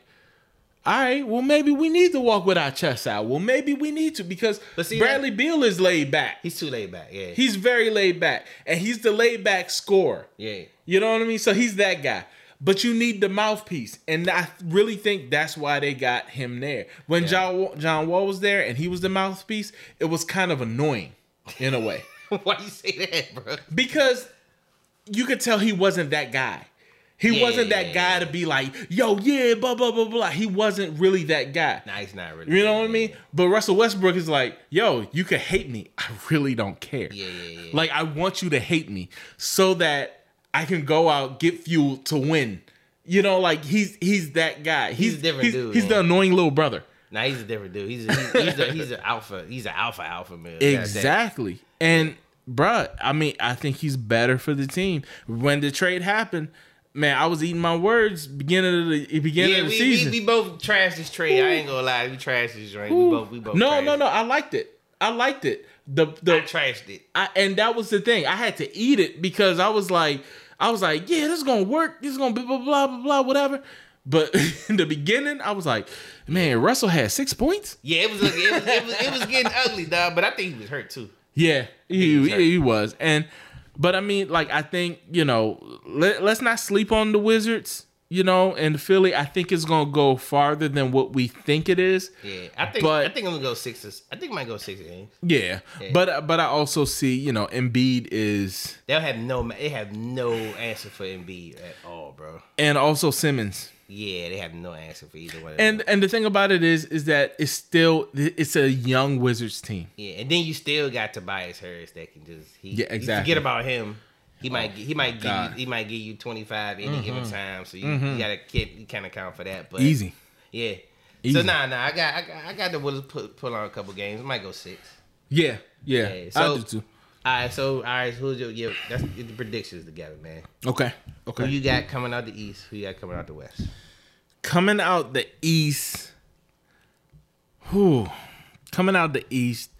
all right, well maybe we need to walk with our chests out. Well maybe we need to because see, Bradley Beal is laid back. He's too laid back. Yeah, He's very laid back, and he's the laid back scorer. yeah. You know what I mean? So he's that guy. But you need the mouthpiece. And I really think that's why they got him there. When John, John Wall was there and he was the mouthpiece, it was kind of annoying in a way. Why do you say that, bro? because you could tell he wasn't that guy. He Yeah, wasn't that guy to be like, yo, yeah, blah, blah, blah, blah. He wasn't really that guy. Nah, he's not really. You know what I mean? But Russell Westbrook is like, yo, you could hate me. I really don't care. Yeah, yeah, yeah. Like, I want you to hate me so that I can go out, get fuel to win. You know, like he's he's that guy. He's, a different he's, dude, He's the annoying little brother. Nah, he's a different dude. He's a, he's he's, a, he's an alpha. He's an alpha alpha man. Goddamn. Exactly. And bruh, I mean, I think he's better for the team. When the trade happened, man, I was eating my words beginning of the beginning Yeah, of the we, season. we, we both trashed this trade. I ain't gonna lie, we trashed this joint. We both we both. no, trashed no, it. no. I liked it. I liked it. The I the trashed it. I, and that was the thing. I had to eat it because I was like, I was like, yeah, this is gonna work. This is gonna be blah blah blah blah whatever. But in the beginning, I was like, man, Russell had six points. Yeah, it was, it was it was it was getting ugly, dog. But I think he was hurt too. Yeah, he, was he, hurt. he was. And but I mean, like, I think you know, let, let's not sleep on the Wizards. You know, and Philly, I think is gonna go farther than what we think it is. Yeah, I think But- I think I'm gonna go six. I think I might go six games. Yeah, Yeah. but but I also see, you know, Embiid is, They'll have no they have no answer for Embiid at all, bro. and also Simmons. Yeah, they have no answer for either one. Of And and the thing about it is, is that it's still it's a young Wizards team. yeah, and then you still got Tobias Harris that can just he, Yeah, exactly. forget about him. He oh might he might give you he might give you 25 any given mm-hmm. time. So you, you mm-hmm. gotta you kind of count for that. But Easy. Yeah. Easy. So nah, nah, I got, I got, I got the Willis put pull on a couple games. I might go six. Yeah, yeah, Yeah, I so- do too. All right, so all right, so who's your yeah, that's get the predictions together, man. Okay. Okay. Who you got coming out the east? Who you got coming out the west? Coming out the east. Who? Coming out the east.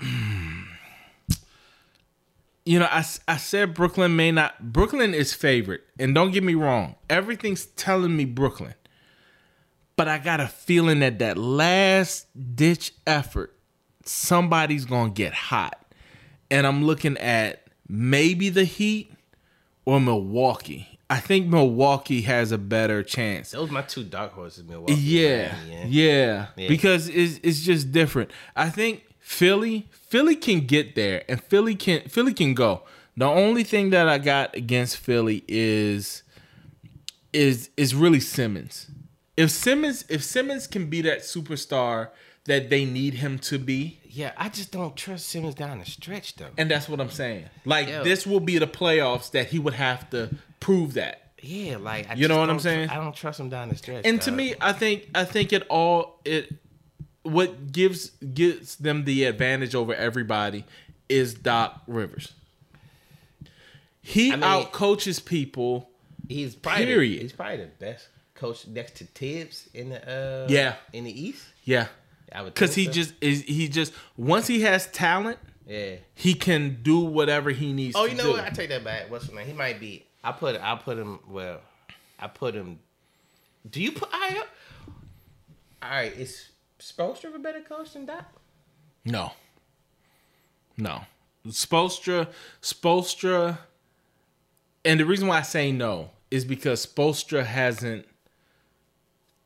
Hmm. You know, I, I said Brooklyn may not. Brooklyn is favorite. And don't get me wrong. Everything's telling me Brooklyn. But I got a feeling that that last ditch effort somebody's gonna get hot, and I'm looking at maybe the Heat or Milwaukee. I think Milwaukee has a better chance. Those my two dark horses, Milwaukee. Yeah, yeah, Yeah. because it's it's just different. I think Philly, Philly can get there, and Philly can Philly can go. The only thing that I got against Philly is is is really Simmons. If Simmons if Simmons can be that superstar that they need him to be, Yeah, I just don't trust Simmons down the stretch though. and that's what I'm saying. Like Yo. this will be the playoffs that he would have to prove that. Yeah, like I You know what I'm saying? I don't trust him down the stretch. And to me, I think I think it all it what gives gives them the advantage over everybody is Doc Rivers. He I mean- out coaches people. he's probably period. The, he's probably the best coach next to Thibs in the uh Yeah. in the East. Yeah, I would because he so. just is. He just once he has talent, yeah. he can do whatever he needs. Oh, to you know do. what? I take that back. What's his name? He might be. I put. I put him. Well, I put him. Do you put? I. All right. Is Spoelstra a better coach than Doc? No. No. Spoelstra, Spoelstra, and the reason why I say no is because Spoelstra hasn't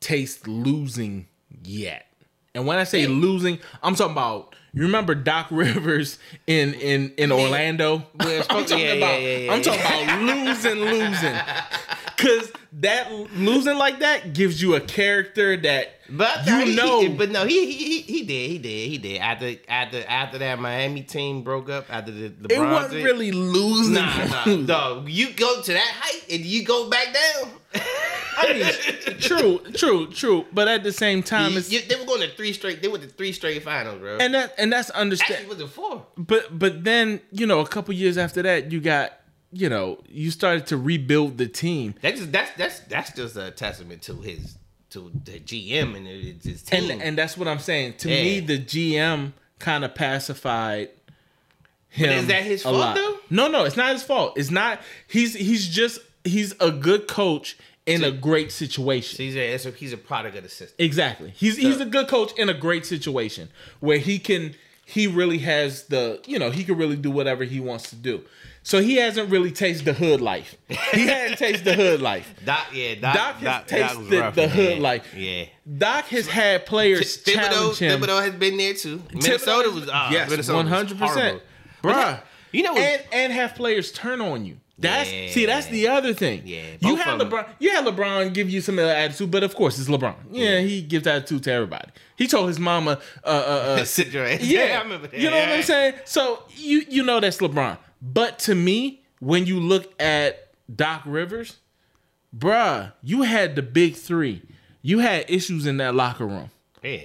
tasted losing yet. And when I say losing, I'm talking about you remember Doc Rivers in in in Orlando? I'm talking yeah, about yeah, yeah, I'm yeah. talking about losing, losing. Cause that losing like that gives you a character that But you he- know he- but no, he, he he did, he did, he did. After after after that Miami team broke up, after the LeBron it wasn't thing- really losing. Nah, nah, dog. You go to that height and you go back down. I mean, true, true, true. But at the same time, You- it's, you- they were going to three straight. They were the three straight finals, bro. and that and that's Actually, understand. it was a four. But but then you know, a couple years after that, you got you know, you started to rebuild the team, That's just that's that's that's just a testament to his to the GM and his his team. and and that's what I'm saying. To me, the GM kind of pacified. Him is that his fault, lot. though? No, no, it's not his fault. It's not. He's he's just he's a good coach in a great situation. So he's a, a- he's a product of the system. Exactly. He's he's a good coach in a great situation where he can he really has the you know he can really do whatever he wants to do. So he hasn't really tasted the hood life. He hadn't tasted the hood life. Doc, yeah, Doc, Doc has Doc, Doc tasted rough, the man. hood life. Yeah. Doc has had players Thibodeau, challenge him. Thibodeau has been there too. Minnesota was uh, yes, one hundred percent, bruh. You know, what- and and have players turn on you. That's Yeah. see, that's the other thing. Yeah, you had. LeBron. You had LeBron give you some attitude, but of course it's LeBron. Yeah, he gives attitude to everybody. He told his mama, uh, uh, uh, sit your ass. yeah, I remember that. You know what I'm saying? So you you know that's LeBron. But to me, when you look at Doc Rivers, bruh, you had the big three. You had issues in that locker room. Yeah.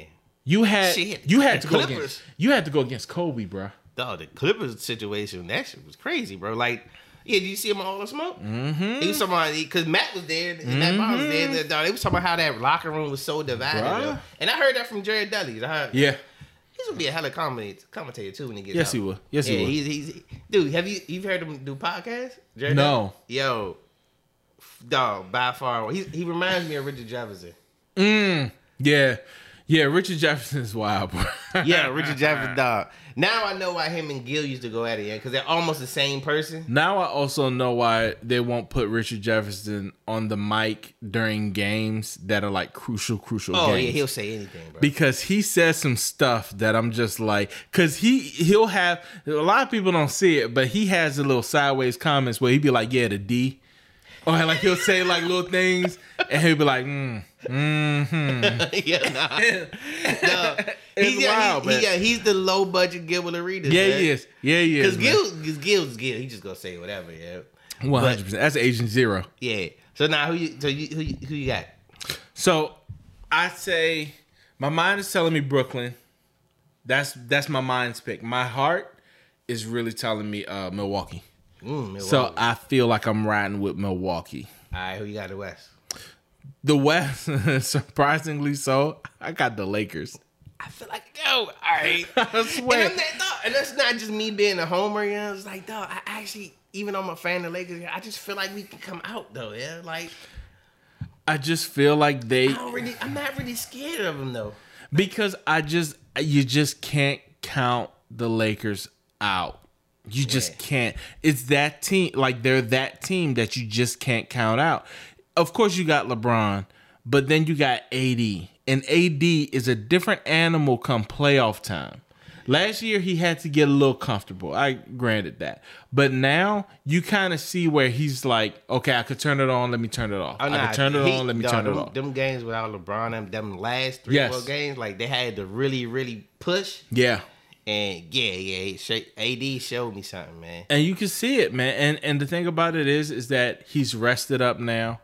You had Shit, you had to go Clippers. against you had to go against Kobe, bruh. Dog, the Clippers situation, that shit was crazy, bro. Like, yeah, did you see him on all the smoke? Mm-hmm. He was talking about because Matt was there and Matt Barnes was there. And, dog, they was talking about how that locker room was so divided. And I heard that from Jared Dudley. I heard, Yeah. He's gonna be a hella commentator, commentator too when he gets Yes, out. he will. Yes, he will. He's, he's dude. Have you you've heard him do podcasts? Jared No. Yo, dog, by far, he he reminds me of Richard Jefferson. Mm, yeah. Yeah, Richard Jefferson's wild, bro. Yeah, Richard Jefferson, dog. Now I know why him and Gil used to go at it yeah, because they're almost the same person. Now I also know why they won't put Richard Jefferson on the mic during games that are like crucial, crucial Oh games. yeah, he'll say anything, bro. because he says some stuff that I'm just like, because he he'll have a lot of people don't see it, but he has the little sideways comments where he'd be like, "Yeah, the D," or like he'll say like little things, and he'll be like, mm, mm-hmm. yeah, nah. no. It's he's, yeah, wild, he, man. he, yeah, he's the low budget Gilbert Arenas. "Yeah, he is, yeah, he is." Because Gil, cause Gil's Gil. He just gonna say whatever. Yeah, one hundred percent. That's Agent Zero. yeah. So now who you so you who you, who you got? So I say my mind is telling me Brooklyn. That's that's my mind's pick. My heart is really telling me uh, Milwaukee. Mm, Milwaukee. So I feel like I'm riding with Milwaukee. all right, who you got the West? The West, surprisingly so, I got the Lakers. I feel like yo, all right. I swear. I'm that, dog, and that's not just me being a homer. You know, it's like, dog, I actually, even though I'm a fan of the Lakers, I just feel like we can come out though. Yeah, like I just feel like they I don't really, I'm not really scared of them though. because I just you just can't count the Lakers out. You just Yeah. can't. It's that team like they're that team that you just can't count out. Of course you got LeBron, but then you got AD. And AD is a different animal come playoff time. Last year he had to get a little comfortable. I granted that. But now you kind of see where he's like, okay, I could turn it on, let me turn it off. Oh, I nah, could turn it he- on, let me dog, turn it them, off. Them games without LeBron, them, them last three, Yes. four games, like they had to really, really push. Yeah. And yeah, yeah, AD showed me something, man. and you can see it, man. And and the thing about it is, is that he's rested up now.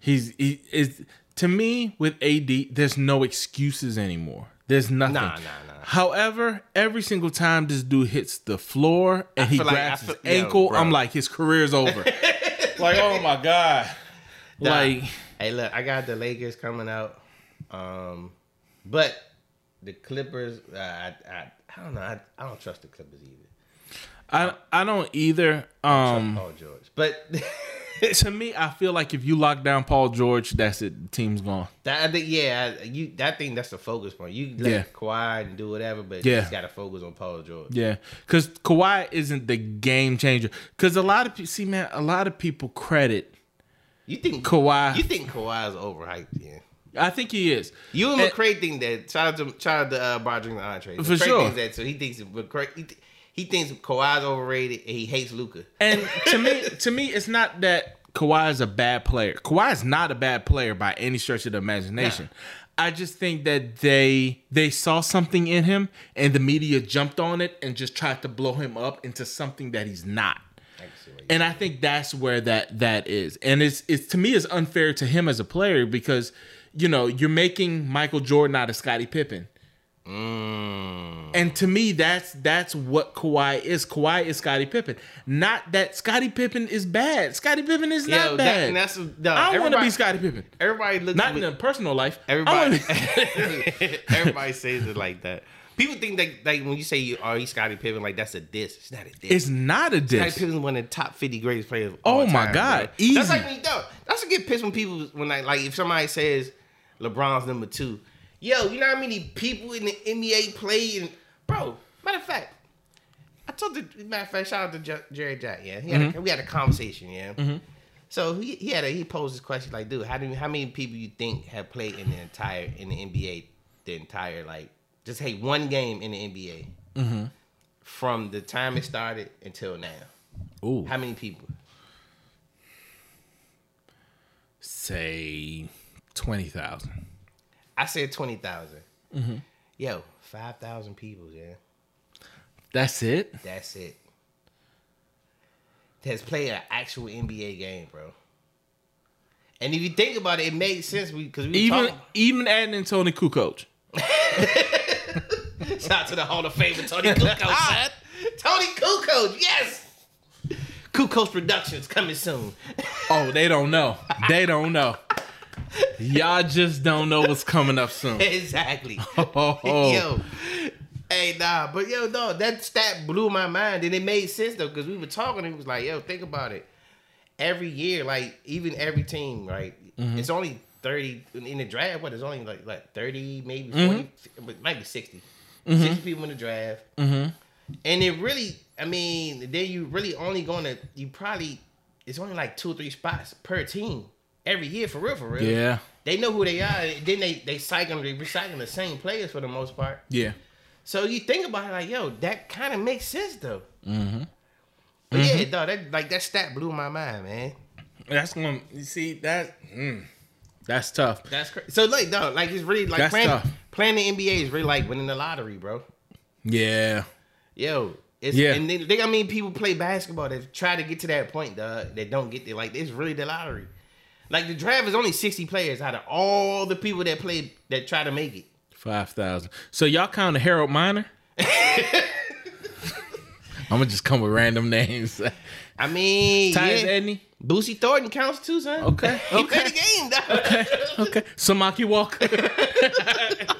He's he is to me with AD. There's no excuses anymore. There's nothing. Nah, nah, nah. However, every single time this dude hits the floor and he feel like- grabs his feel- yo, ankle, bro. I'm like, his career's over. like, oh my god. Nah. Like, Hey, look, I got the Lakers coming out, um, but the Clippers, uh, I, I, I don't know, I, I don't trust the Clippers either. I I don't either. Um, Paul George, but to me, I feel like if you lock down Paul George, that's it. The team's gone. that, I think, yeah, you, that thing, that's the focus point. You let Yeah. Kawhi and do whatever, but Yeah. you just got to focus on Paul George. Yeah, because Kawhi isn't the game changer. Because a lot of people see, man, a lot of people credit You think Kawhi. You think Kawhi is overhyped? Yeah. I think he is. You and And- McCray think that. Shout out to shout out to uh, Broderick and Andre. For McCray sure. That, so he thinks McCray, he, th- he thinks Kawhi's overrated and he hates Luka. And to me, to me, it's not that Kawhi is a bad player. Kawhi is not a bad player by any stretch of the imagination. I just think that they they saw something in him, and the media jumped on it and just tried to blow him up into something that he's not. And I think that's where that that is. And it's it's to me it's unfair to him as a player because you know, you're making Michael Jordan out of Scottie Pippen. Mm. And to me, that's that's what Kawhi is. Kawhi is Scottie Pippen. Not that Scottie Pippen is bad. Scottie Pippen is not that, bad. and that's no, I want to be Scottie Pippen. Everybody looks Not with- in a personal life. Everybody, everybody says it like that. People think that like when you say you are you Scottie Pippen, like that's a diss. It's not a diss. it's not a Scottie diss. Pippen's one of the top fifty greatest players. Of Oh all my time, God, bro. easy. That's like you don't. That's what get pissed when people when I like if somebody says LeBron's number two. Yo, you know how many people in the NBA play and bro. Matter of fact, I told the matter of fact, shout out to Jer- Jerry Jack. Yeah, he had Mm-hmm. a, we had a conversation. Yeah. So he, he had a, he posed this question like, dude, how do how many people you think have played in the entire in the NBA the entire like just hey one game in the NBA Mm-hmm. from the time it started until now? Ooh, How many people? say twenty thousand. I said twenty Mm-hmm. Yo, five thousand people. Yeah, That's it. that's it. Has played an actual NBA game, bro. And if you think about it, it made sense because we, we Even talking- even adding in Toni Kukoc. Shout out to the Hall of Famer, Toni Kukoc, man. Toni Kukoc, yes. Kukoc Productions coming soon. Oh, they don't know. They don't know. Y'all just don't know what's coming up soon. exactly. Oh. Yo. Hey, nah, but yo, no, that stat blew my mind. And it made sense though, because we were talking, and it was like, yo, think about it. Every year, like even every team, right? Mm-hmm. It's only 30 in the draft, what it's only like like 30, maybe Mm-hmm. 40, but might be 60. 60 people in the draft. Mm-hmm. And it really, I mean, then you really only gonna you probably it's only like two or three spots per team every year for real, for real. Yeah. They know who they are. Then they they cycle they recycling the same players for the most part. Yeah. So you think about it like, yo, that kind of makes sense though. Mm-hmm. But yeah, dog, that like that stat blew my mind, man. That's going you see that mm, that's tough. That's crazy. So like, dog, like it's really like That's playing, tough. playing the NBA is really like winning the lottery, bro. Yeah. Yo, it's Yeah. and they, they I mean people play basketball that try to get to that point, dog, that don't get there. Like it's really the lottery. Like the draft is only sixty players out of all the people that play that try to make it. Five thousand. So y'all count a Harold Miner? I'm gonna just come with random names. I mean, Tyus yeah. Edney. Boosie Thornton counts too, son. Okay, he okay. played the game, dog. Okay. Samaki Walker.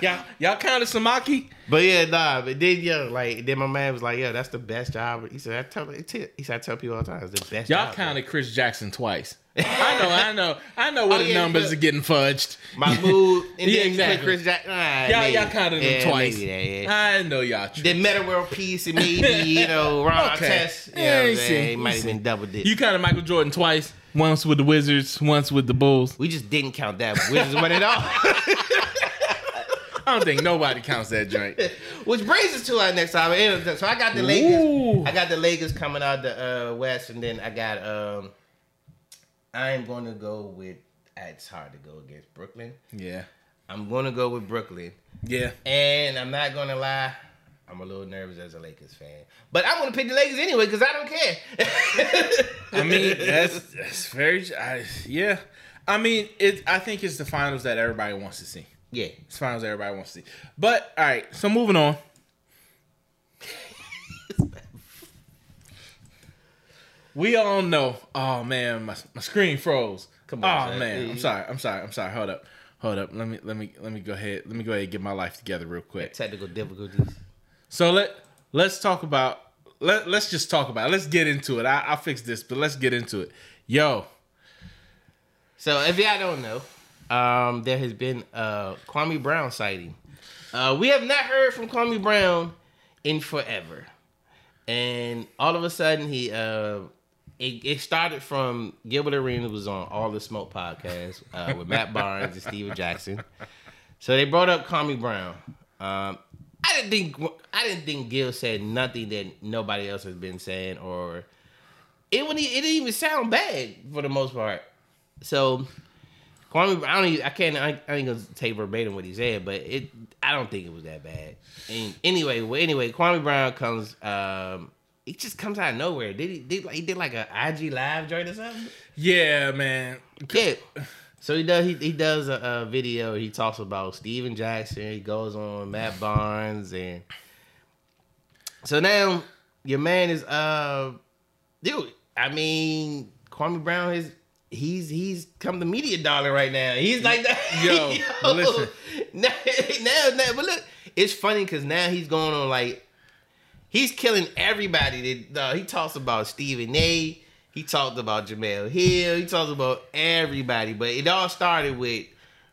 y'all y'all counted Samaki? But yeah, nah. But then yeah, like then my man was like, "Yeah, that's the best job." He said, "I tell he said I tell people all the time, it's the best." Y'all job, counted Chris Jackson twice. I know, I know, I know what Oh, the yeah, numbers are getting fudged. Mahmoud, and Yeah, exactly. Chris Jackson. Ah, Y'all, maybe. y'all counted him Yeah, twice. maybe, yeah. I know y'all. True. Then Metta World Peace and maybe you know Ron Okay. Test. Yeah, know you I'm see, might have been double dip. You counted Michael Jordan twice. Once with the Wizards, once with the Bulls. we just didn't count that. We just went it all. I don't think nobody counts that joint. Which brings us to our next topic. So I got the Lakers. Ooh. I got the Lakers coming out the uh, West, and then I got. um I'm going to go with. It's hard to go against Brooklyn. Yeah, I'm going to go with Brooklyn, yeah. and I'm not going to lie. I'm a little nervous as a Lakers fan, but I'm going to pick the Lakers anyway because I don't care. I mean, that's that's very. I, yeah, I mean, it. I think it's the finals that everybody wants to see. yeah. It's finals that everybody wants to see. But all right, so moving on. We all know. Oh man, my, my screen froze. Come on, Oh man, I'm sorry. I'm sorry. I'm sorry. Hold up. Hold up. Let me let me let me go ahead. Let me go ahead and get my life together real quick. Technical difficulties. So let let's talk about let let's just talk about it. Let's get into it. I, I'll fix this, but let's get into it. Yo, So if y'all don't know, um, there has been a Kwame Brown sighting. Uh, we have not heard from Kwame Brown in forever, and all of a sudden he uh, it, it started from Gilbert Arenas was on All the Smoke podcast uh, with Matt Barnes and Stephen Jackson. So they brought up Kwame Brown. Um, I didn't think I didn't think Gil said nothing that nobody else has been saying, or it wouldn't. It didn't even sound bad for the most part. So Kwame, I don't. I can't. I, I ain't gonna take verbatim what he said, but it. I don't think it was that bad. And anyway, well, anyway, Kwame Brown comes. Um, he just comes out of nowhere. Did he? Did like he did like a IG live joint or something? yeah, man. Yeah. So he does. He, he does a, a video. He talks about Stephen Jackson. He goes on Matt Barnes and. So now your man is uh, dude. I mean, Kwame Brown is. He's he's come the media dollar right now. He's like that. Yo, listen. Now, now, now, but look, it's funny because now he's going on like he's killing everybody. That uh, he talks about Stephen A. He talked about Jemele Hill. He talks about everybody. But it all started with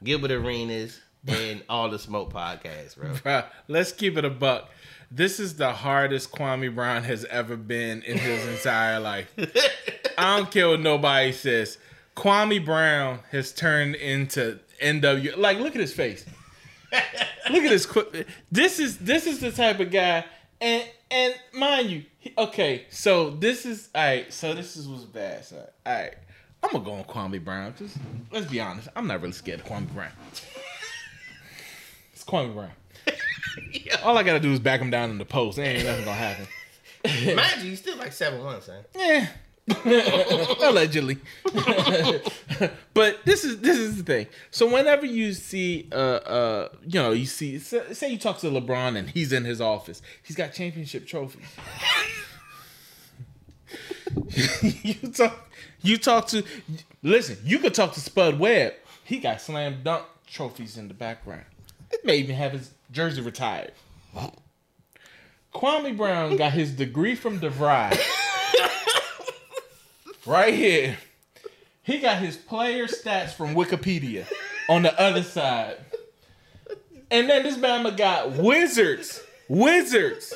Gilbert Arenas and all the Smoke podcasts, bro. Bruh, let's keep it a buck. This is the hardest Kwame Brown has ever been in his entire life. I don't care what nobody says. Kwame Brown has turned into NW. Like, look at his face. look at his. qu- This is this is the type of guy, and and mind you, okay. So this is all right. So this is what's bad. So all right, I'm gonna go on Kwame Brown. Just let's be honest. I'm not really scared of Kwame Brown. It's Kwame Brown. All I gotta do is back him down in the post. Ain't nothing gonna happen. Mind you, he's still like seven one, son. Yeah. Allegedly. but this is this is the thing. So whenever you see uh uh you know, you see say, you talk to LeBron and he's in his office. He's got championship trophies. you talk you talk to listen, you could talk to Spud Webb. He got slam dunk trophies in the background. It may even have his jersey retired. Kwame Brown got his degree from DeVry. Right here. He got his player stats from Wikipedia on the other side. And then this Bama got wizards, wizards,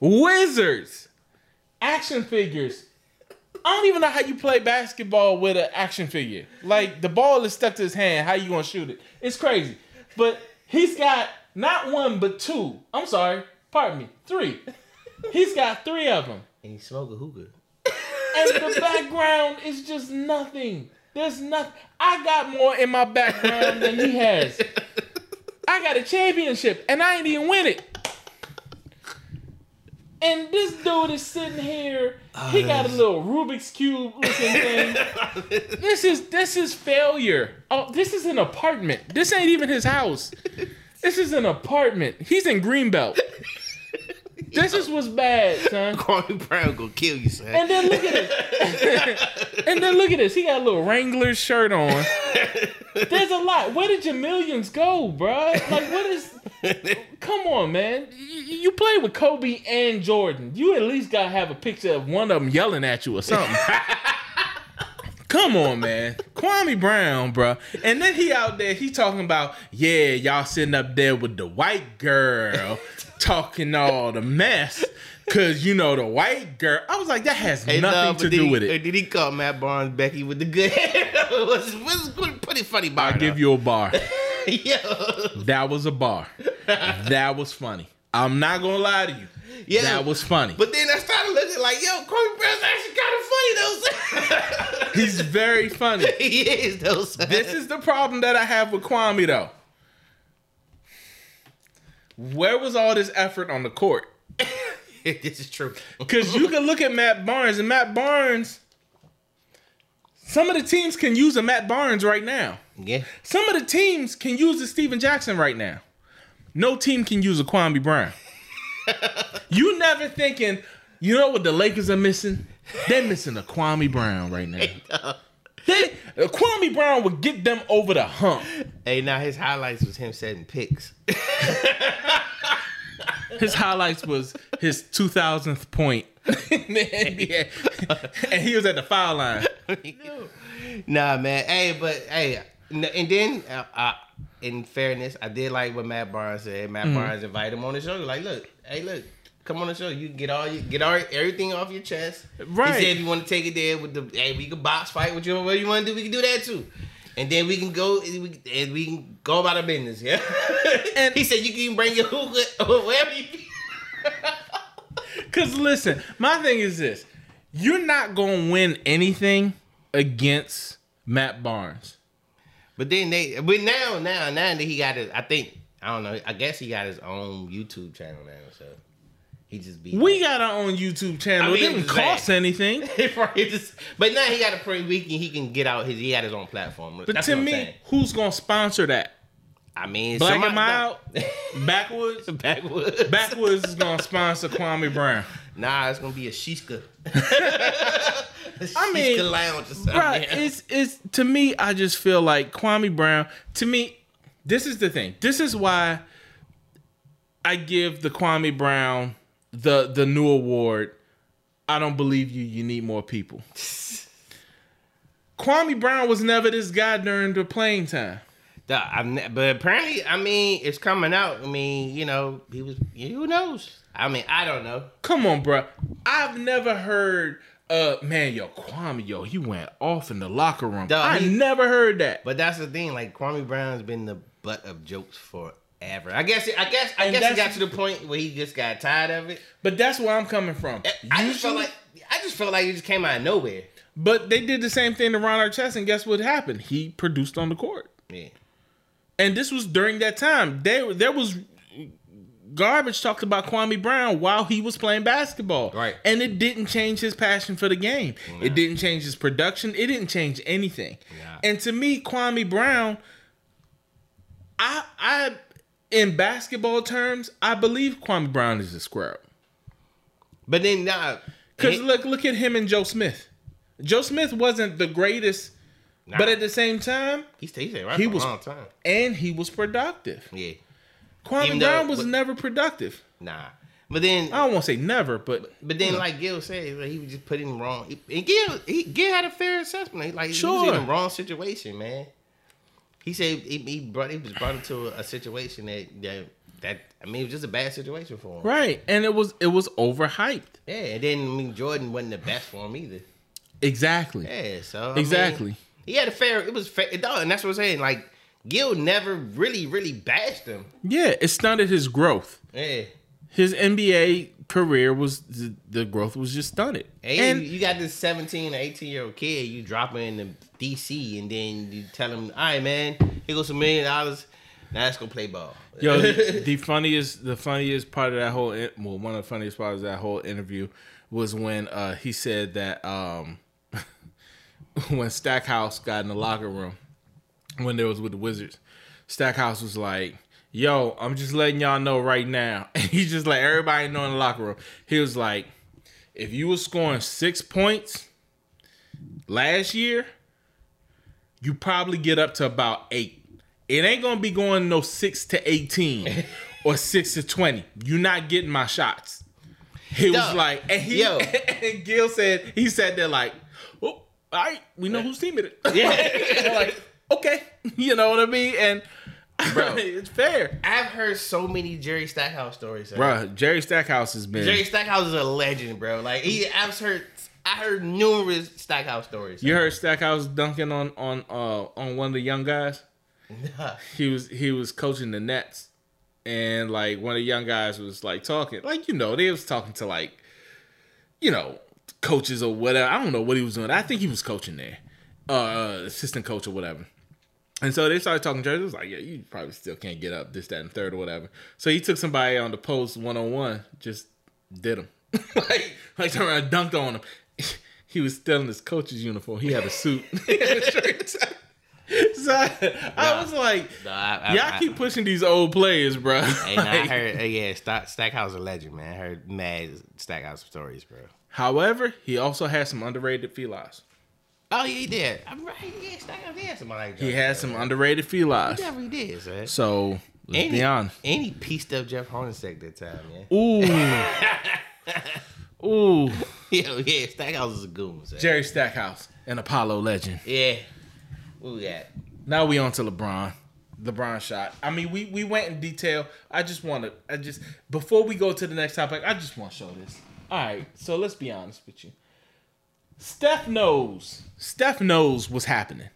wizards, action figures. I don't even know how you play basketball with an action figure. Like the ball is stuck to his hand. How you gonna shoot it? It's crazy. But he's got not one but two. I'm sorry. Pardon me. Three. He's got three of them. And he smoke a hookah. And the background is just nothing. There's nothing. I got more in my background than he has. I got a championship and I ain't even win it. And this dude is sitting here. He oh, got a little Rubik's cube looking thing. This is this is failure. Oh, this is an apartment. This ain't even his house. This is an apartment. He's in Greenbelt. This is what's bad, son. Kwame Brown gonna kill you, son. And then look at this. and then look at this. He got a little Wrangler shirt on. There's a lot. Where did your millions go, bro? Like, what is? Come on, man. You, you play with Kobe and Jordan. You at least gotta have a picture of one of them yelling at you or something. Come on, man. Kwame Brown, bro. And then he out there, he talking about, yeah, y'all sitting up there with the white girl talking all the mess. Cause you know the white girl. I was like, that has Hey, nothing no, to do he, with it. Did he call Matt Barnes Becky with the good hair? it was, was pretty funny bar. I'll give you a bar. Yo. That was a bar. That was funny. I'm not gonna lie to you. Yeah. That was funny. But then I started looking like, yo, Kwame Brown's actually kind of funny though. He's very funny. he is though. son. This is the problem that I have with Kwame though. Where was all this effort on the court? this is true. Because you can look at Matt Barnes and Matt Barnes. Some of the teams can use a Matt Barnes right now. Yeah. Some of the teams can use a Stephen Jackson right now. No team can use a Kwame Brown. you never thinking, you know what the Lakers are missing? They're missing a Kwame Brown right now. They, uh, Kwame Brown would get them over the hump. Hey, now his highlights was him setting picks. His highlights was his 2000th point in the NBA. and he was at the foul line. nah, man. Hey, but hey, and then uh, uh, in fairness, I did like what Matt Barnes said. Matt Mm-hmm. Barnes invited him on the show. Like, look, hey, look, come on the show. You can get all you get all everything off your chest. Right. He said if you want to take it there with the hey, we can box fight with you. Whatever you want to do, we can do that too. And then we can go and we, and we can go about our business. Yeah. And- he said you can even bring your hookah or wherever you. Because listen, my thing is this you're not going to win anything against Matt Barnes. But then they, but now, now, now that he got it, I think, I don't know. I guess he got his own YouTube channel now, so he just be. We got our own YouTube channel. I mean, it didn't cost bad. anything. Right, just- but now he got a pretty week and he can get out his. He got his own platform. But That's to me, saying. who's going to sponsor that? I mean, Black somebody- him out? Backwoods? Backwoods. Backwoods is going to sponsor Kwame Brown. Nah, it's gonna be a Shishka. I mean, lounge or something. Right. It's it's to me, I just feel like Kwame Brown, to me, this is the thing. This is why I give the Kwame Brown the the new award. I don't believe you, you need more people. Kwame Brown was never this guy during the playing time. Duh, I'm ne- but apparently, I mean, it's coming out. I mean, you know, he was. Who knows? I mean, I don't know. Come on, bro. I've never heard uh man, yo, Kwame, yo, he went off in the locker room. Dog, I he- never heard that. But that's the thing. Like Kwame Brown's been the butt of jokes forever. I guess. I guess. I And guess he got to the point where he just got tired of it. But that's where I'm coming from. I just felt like. I just felt like it just came out of nowhere. But they did the same thing to Ron Artest, and guess what happened? He produced on the court, Yeah. and this was during that time. There, there was garbage talked about Kwame Brown while he was playing basketball, Right. And it didn't change his passion for the game. It didn't change his production. It didn't change anything. Nah. And to me, Kwame Brown, I, I, in basketball terms, I believe Kwame Brown is a scrub. But then nah. Because look, look at him and Joe Smith. Joe Smith wasn't the greatest, nah, but at the same time, he stayed right he for was- a long time. and he was productive. Yeah. Kwame Even though- Brown was but- never productive. Nah. But then. I don't want to say never, but But then, like Gil said, like, he was just put in the wrong. And Gil, he, Gil had a fair assessment. Like he was in the wrong situation, man. He said he, he brought he was brought into a, a situation that, that that I mean it was just a bad situation for him. right, and it was it was overhyped. Yeah, and then I mean Jordan wasn't the best for him either. Exactly. Yeah, so I mean, Exactly. he had a fair. It was fair, dog, and that's what I'm saying. Like Gil never really, really bashed him. Yeah, it stunted his growth. Yeah. His NBA career was the, the growth was just stunted. Hey, and you, you got this 17 or 18 year old kid, you drop him in the DC, and then you tell him, all right, man, here goes a million dollars. Now let's go play ball. Yo, the, the funniest, the funniest part of that whole, well, one of the funniest parts of that whole interview was when uh, he said that um, when Stackhouse got in the locker room when there was with the Wizards, Stackhouse was like, yo, I'm just letting y'all know right now. And he just let everybody know in the locker room. He was like, if you were scoring six points last year, you probably get up to about eight. It ain't gonna be going no six to eighteen or six to twenty. You're not getting my shots. He was like, and he yo. and Gil said he said that like, oh, all right, we know whose team it is. Yeah. like, okay, you know what I mean? And Bro. it's fair. I've heard so many Jerry Stackhouse stories. Bro, Jerry Stackhouse has been. Jerry Stackhouse is a legend, bro. Like he, I've heard, I heard numerous Stackhouse stories. you heard Stackhouse dunking on on uh on one of the young guys. He was he was coaching the Nets, and like one of the young guys was like talking, like you know they was talking to like, you know, coaches or whatever. I don't know what he was doing. I think he was coaching there, uh, assistant coach or whatever. And so they started talking to Jerry. It was like, yeah, you probably still can't get up this, that, and third or whatever. So he took somebody on the post one on one, just did him, like like turned around dunked on him. He was still in his coach's uniform. He had a suit. He had so I, I was like, I, I, y'all keep pushing these old players, bro. Hey, nah, I heard, uh, yeah, Stack, Stackhouse is a legend, man. I heard mad Stackhouse stories, bro. However, he also had some underrated felines. Oh, yeah, he did. I'm right. Yeah, Stackhouse did some like He had some underrated felines. He definitely did, son. So let's And be he, honest. and he pieced up Jeff Hornacek that time, man. Ooh, ooh, Yo, yeah, Stackhouse is a goon, son. Jerry Stackhouse, an Apollo legend. Yeah. Who that? Now we on to LeBron. LeBron shot. I mean, we we went in detail. I just want to. I just before we go to the next topic, I just want to show this. All right, so let's be honest with you. Steph knows. Steph knows what's happening.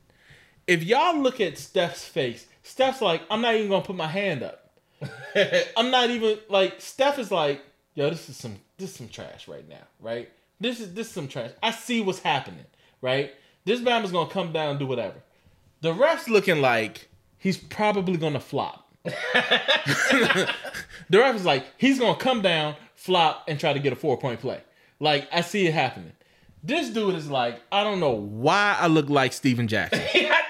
If y'all look at Steph's face, Steph's like, I'm not even gonna put my hand up. I'm not even like Steph is like, yo, this is some this is some trash right now, right? This is this is some trash. I see what's happening, right? This Bama's gonna come down and do whatever. The ref's looking like he's probably gonna flop. the ref is like, he's gonna come down, flop, and try to get a four point play. Like, I see it happening. This dude is like, I don't know why I look like Stephen Jackson. yeah, I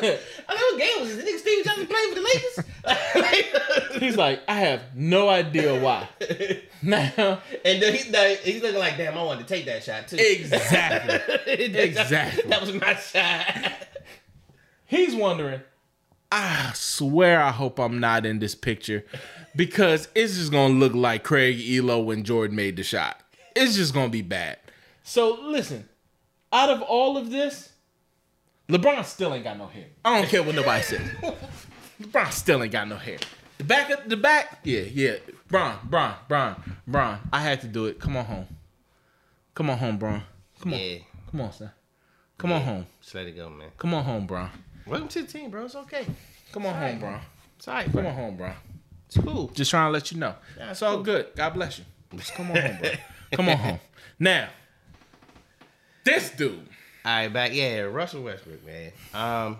know. I know what game was this. Nigga Steve Johnson playing for the Lakers. He's like, I have no idea why. Now, and then he, now he's looking like, damn, I wanted to take that shot too. exactly. Exactly. That was my shot. He's wondering, I swear I hope I'm not in this picture because it's just gonna look like Craig Ehlo when Jordan made the shot. It's just gonna be bad. So listen, out of all of this, LeBron still ain't got no hair. I don't care what nobody says. LeBron still ain't got no hair. The back of the back, yeah, yeah. Bron, Bron, Bron, Bron. I had to do it. Come on home. Come on home, Bron. Come on. Yeah, Come on, son. Come on home. just let it go, man. Come on home, Bron. Welcome to the team, bro. It's okay. Come on home, Bron. It's all right, Come bro. on home, bro. It's cool. Just trying to let you know. Yeah, it's all cool. good. God bless you. Just come on home, bro. Come on home. Now, this dude. All right, back. Yeah, Russell Westbrook, man. Um,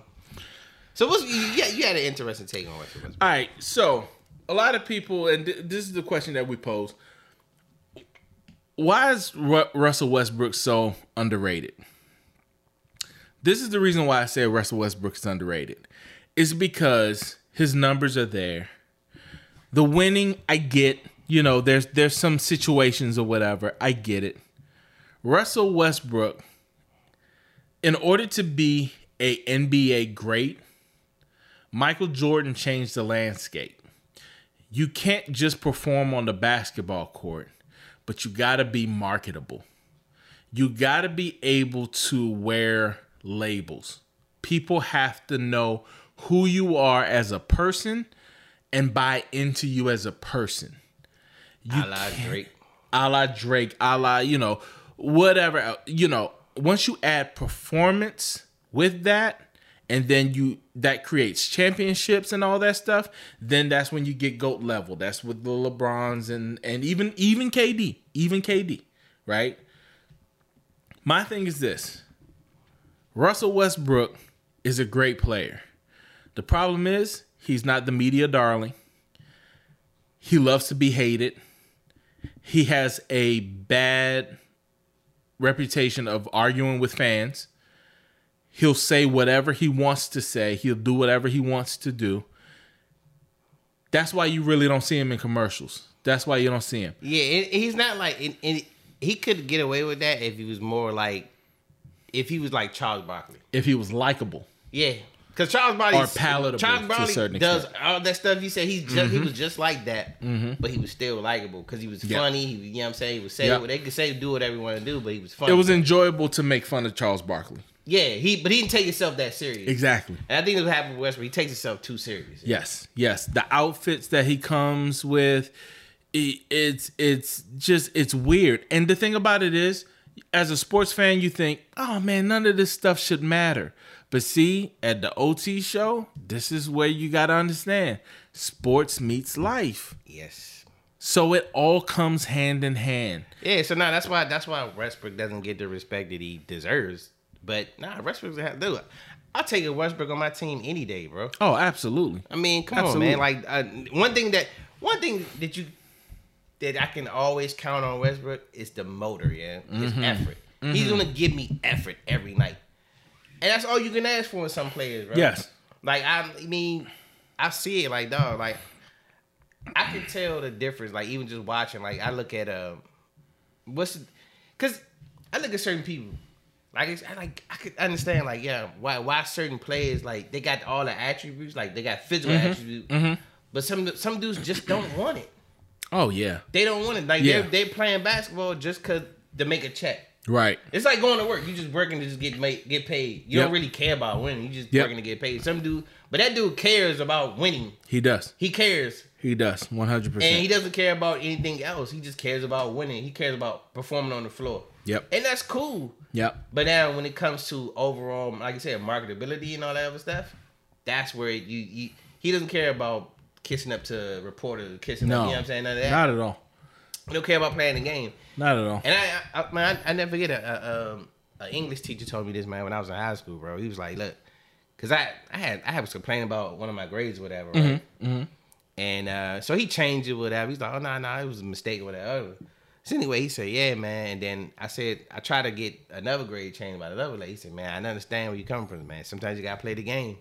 so what's you, you had- an interesting take on Westbrook. All right, so a lot of people, and th- this is the question that we pose: Why is Ru- Russell Westbrook so underrated? This is the reason why I say Russell Westbrook is underrated. Is because his numbers are there. The winning, I get. You know, there's there's some situations or whatever. I get it. Russell Westbrook, in order to be a NBA great, Michael Jordan changed the landscape. You can't just perform on the basketball court, but you got to be marketable. You got to be able to wear labels. People have to know who you are as a person and buy into you as a person. You a la Drake. a la Drake, a la, you know, whatever. You know, once you add performance with that, and then you that creates championships and all that stuff, then that's when you get GOAT level. That's with the LeBrons and and even even KD, even KD, right? My thing is this. Russell Westbrook is a great player. The problem is he's not the media darling. He loves to be hated he has a bad reputation of arguing with fans. He'll say whatever he wants to say. He'll do whatever he wants to do. That's why you really don't see him in commercials. That's why you don't see him. Yeah, and he's not like and, and he could get away with that if he was more like if he was like Charles Barkley. If he was likable. Yeah. Because Charles Barkley Or palatable Charles Barkley does extent. all that stuff. You said he's just he was just like that, Mhm. but he was still likable because he was Yeah. funny. He, you know what I'm saying? He was say Yeah. they could say do whatever you want to do, but he was funny. It was enjoyable to make fun of Charles Barkley. Yeah. He but he didn't take himself that serious. Exactly. And I think that's what happened with Westbrook. He takes himself too serious. Yes, yes. The outfits that he comes with, i- it's it's just it's weird. And the thing about it is, as a sports fan, you think, oh man, none of this stuff should matter. But see, at the OT show, this is where you gotta understand: sports meets life. Yes. So it all comes hand in hand. Yeah. So now that's why that's why Westbrook doesn't get the respect that he deserves. But nah, Westbrook's gonna have to do it. I'll take a Westbrook on my team any day, bro. Oh, absolutely. I mean, come Absolutely. on, man. Like uh, one thing that one thing that you that I can always count on Westbrook is the motor, yeah, his Mm-hmm. effort. He's gonna give me effort every night, and that's all you can ask for in some players, bro. Yes. Like I, mean, I see it like dog. Like I can tell the difference. Like even just watching. Like I look at um, what's because I look at certain people. Like it's, I like I could understand like yeah why why certain players like they got all the attributes like they got physical Mm-hmm. attributes, but some some dudes just don't want it. Oh yeah. They don't want it. Like Yeah. they're they playing basketball just cause to make a check. Right. It's like going to work. You just working to just get made, get paid. You Yep. don't really care about winning. You just Yep. working to get paid. Some dude, but that dude cares about winning. He does. He cares, He does. one hundred percent. and he doesn't care about anything else. He just cares about winning. He cares about performing on the floor, Yep. and that's cool. Yep. But now, when it comes to overall, like I said, marketability and all that other stuff, that's where you, you he doesn't care about kissing up to reporters, kissing No. up. You know what I'm saying? None of that. Not at all. He don't care about playing the game. Not at all. And I, I, man, I, I never forget a, a, um, a English teacher told me this man when I was in high school, bro. He was like, "Look, cause I, I had, I was complaining about one of my grades or whatever, right? And uh, so he changed it, whatever. He's like, "Oh no, no, it was a mistake, or whatever." So anyway, he said, "Yeah, man." And then I said, I try to get another grade changed by the other lady. He said, "Man, I understand where you coming from, man. Sometimes you gotta play the game."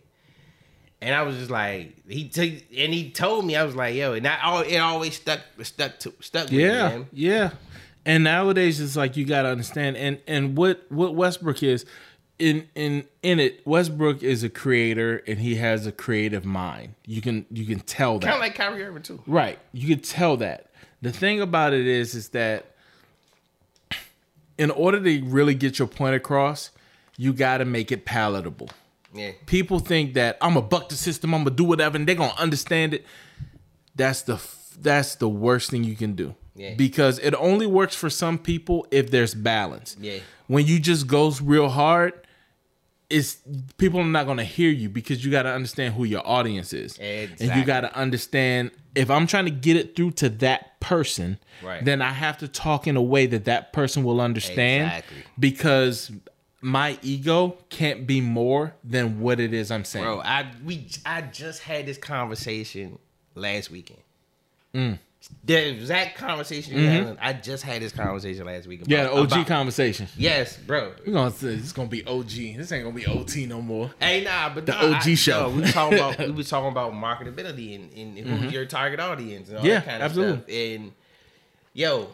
And I was just like, he took, and he told me, I was like, "Yo," and I, it always stuck, stuck to, stuck with me, Yeah, yeah. And nowadays it's like you got to understand and and what what Westbrook is in in in it Westbrook is a creator and he has a creative mind. You can you can tell that. Kind of like Kyrie Irving too. Right. You can tell that. The thing about it is is that in order to really get your point across, you got to make it palatable. Yeah. People think that I'm gonna buck the system, I'm gonna do whatever, and they're gonna understand it. That's the that's the worst thing you can do. Yeah. Because it only works for some people if there's balance. Yeah. When you just goes real hard, it's people are not gonna hear you because you got to understand who your audience is, and you got to understand if I'm trying to get it through to that person, Right. then I have to talk in a way that that person will understand Exactly. because my ego can't be more than what it is I'm saying. Bro, I we I just had this conversation last weekend. Mm. The exact conversation you had, I just had this conversation last week. About, Mm-hmm. Yeah, the OG about- conversation. Yes, bro. We're gonna say it's gonna be OG. This ain't gonna be OT no more. Hey, nah, but The nah, OG I- show. no, we talking about we was talking about marketability and, and who's your target audience and all Mm-hmm. Yeah, that kind of absolutely. stuff. And yo,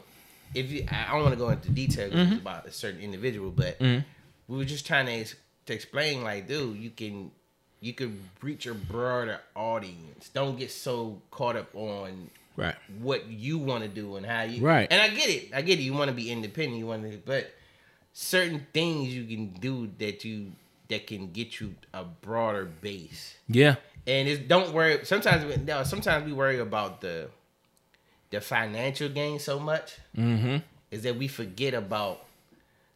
if you, I don't want to go into detail Mm-hmm. about a certain individual, but we were just trying to, to explain, like, dude, you can you can reach a broader audience. Don't get so caught up on Right. what you want to do and how you Right. And I get it. I get it. You want to be independent. You want to, but certain things you can do that you that can get you a broader base. Yeah. And it's don't worry. Sometimes we, no, sometimes we worry about the the financial gain so much Mm-hmm. is that we forget about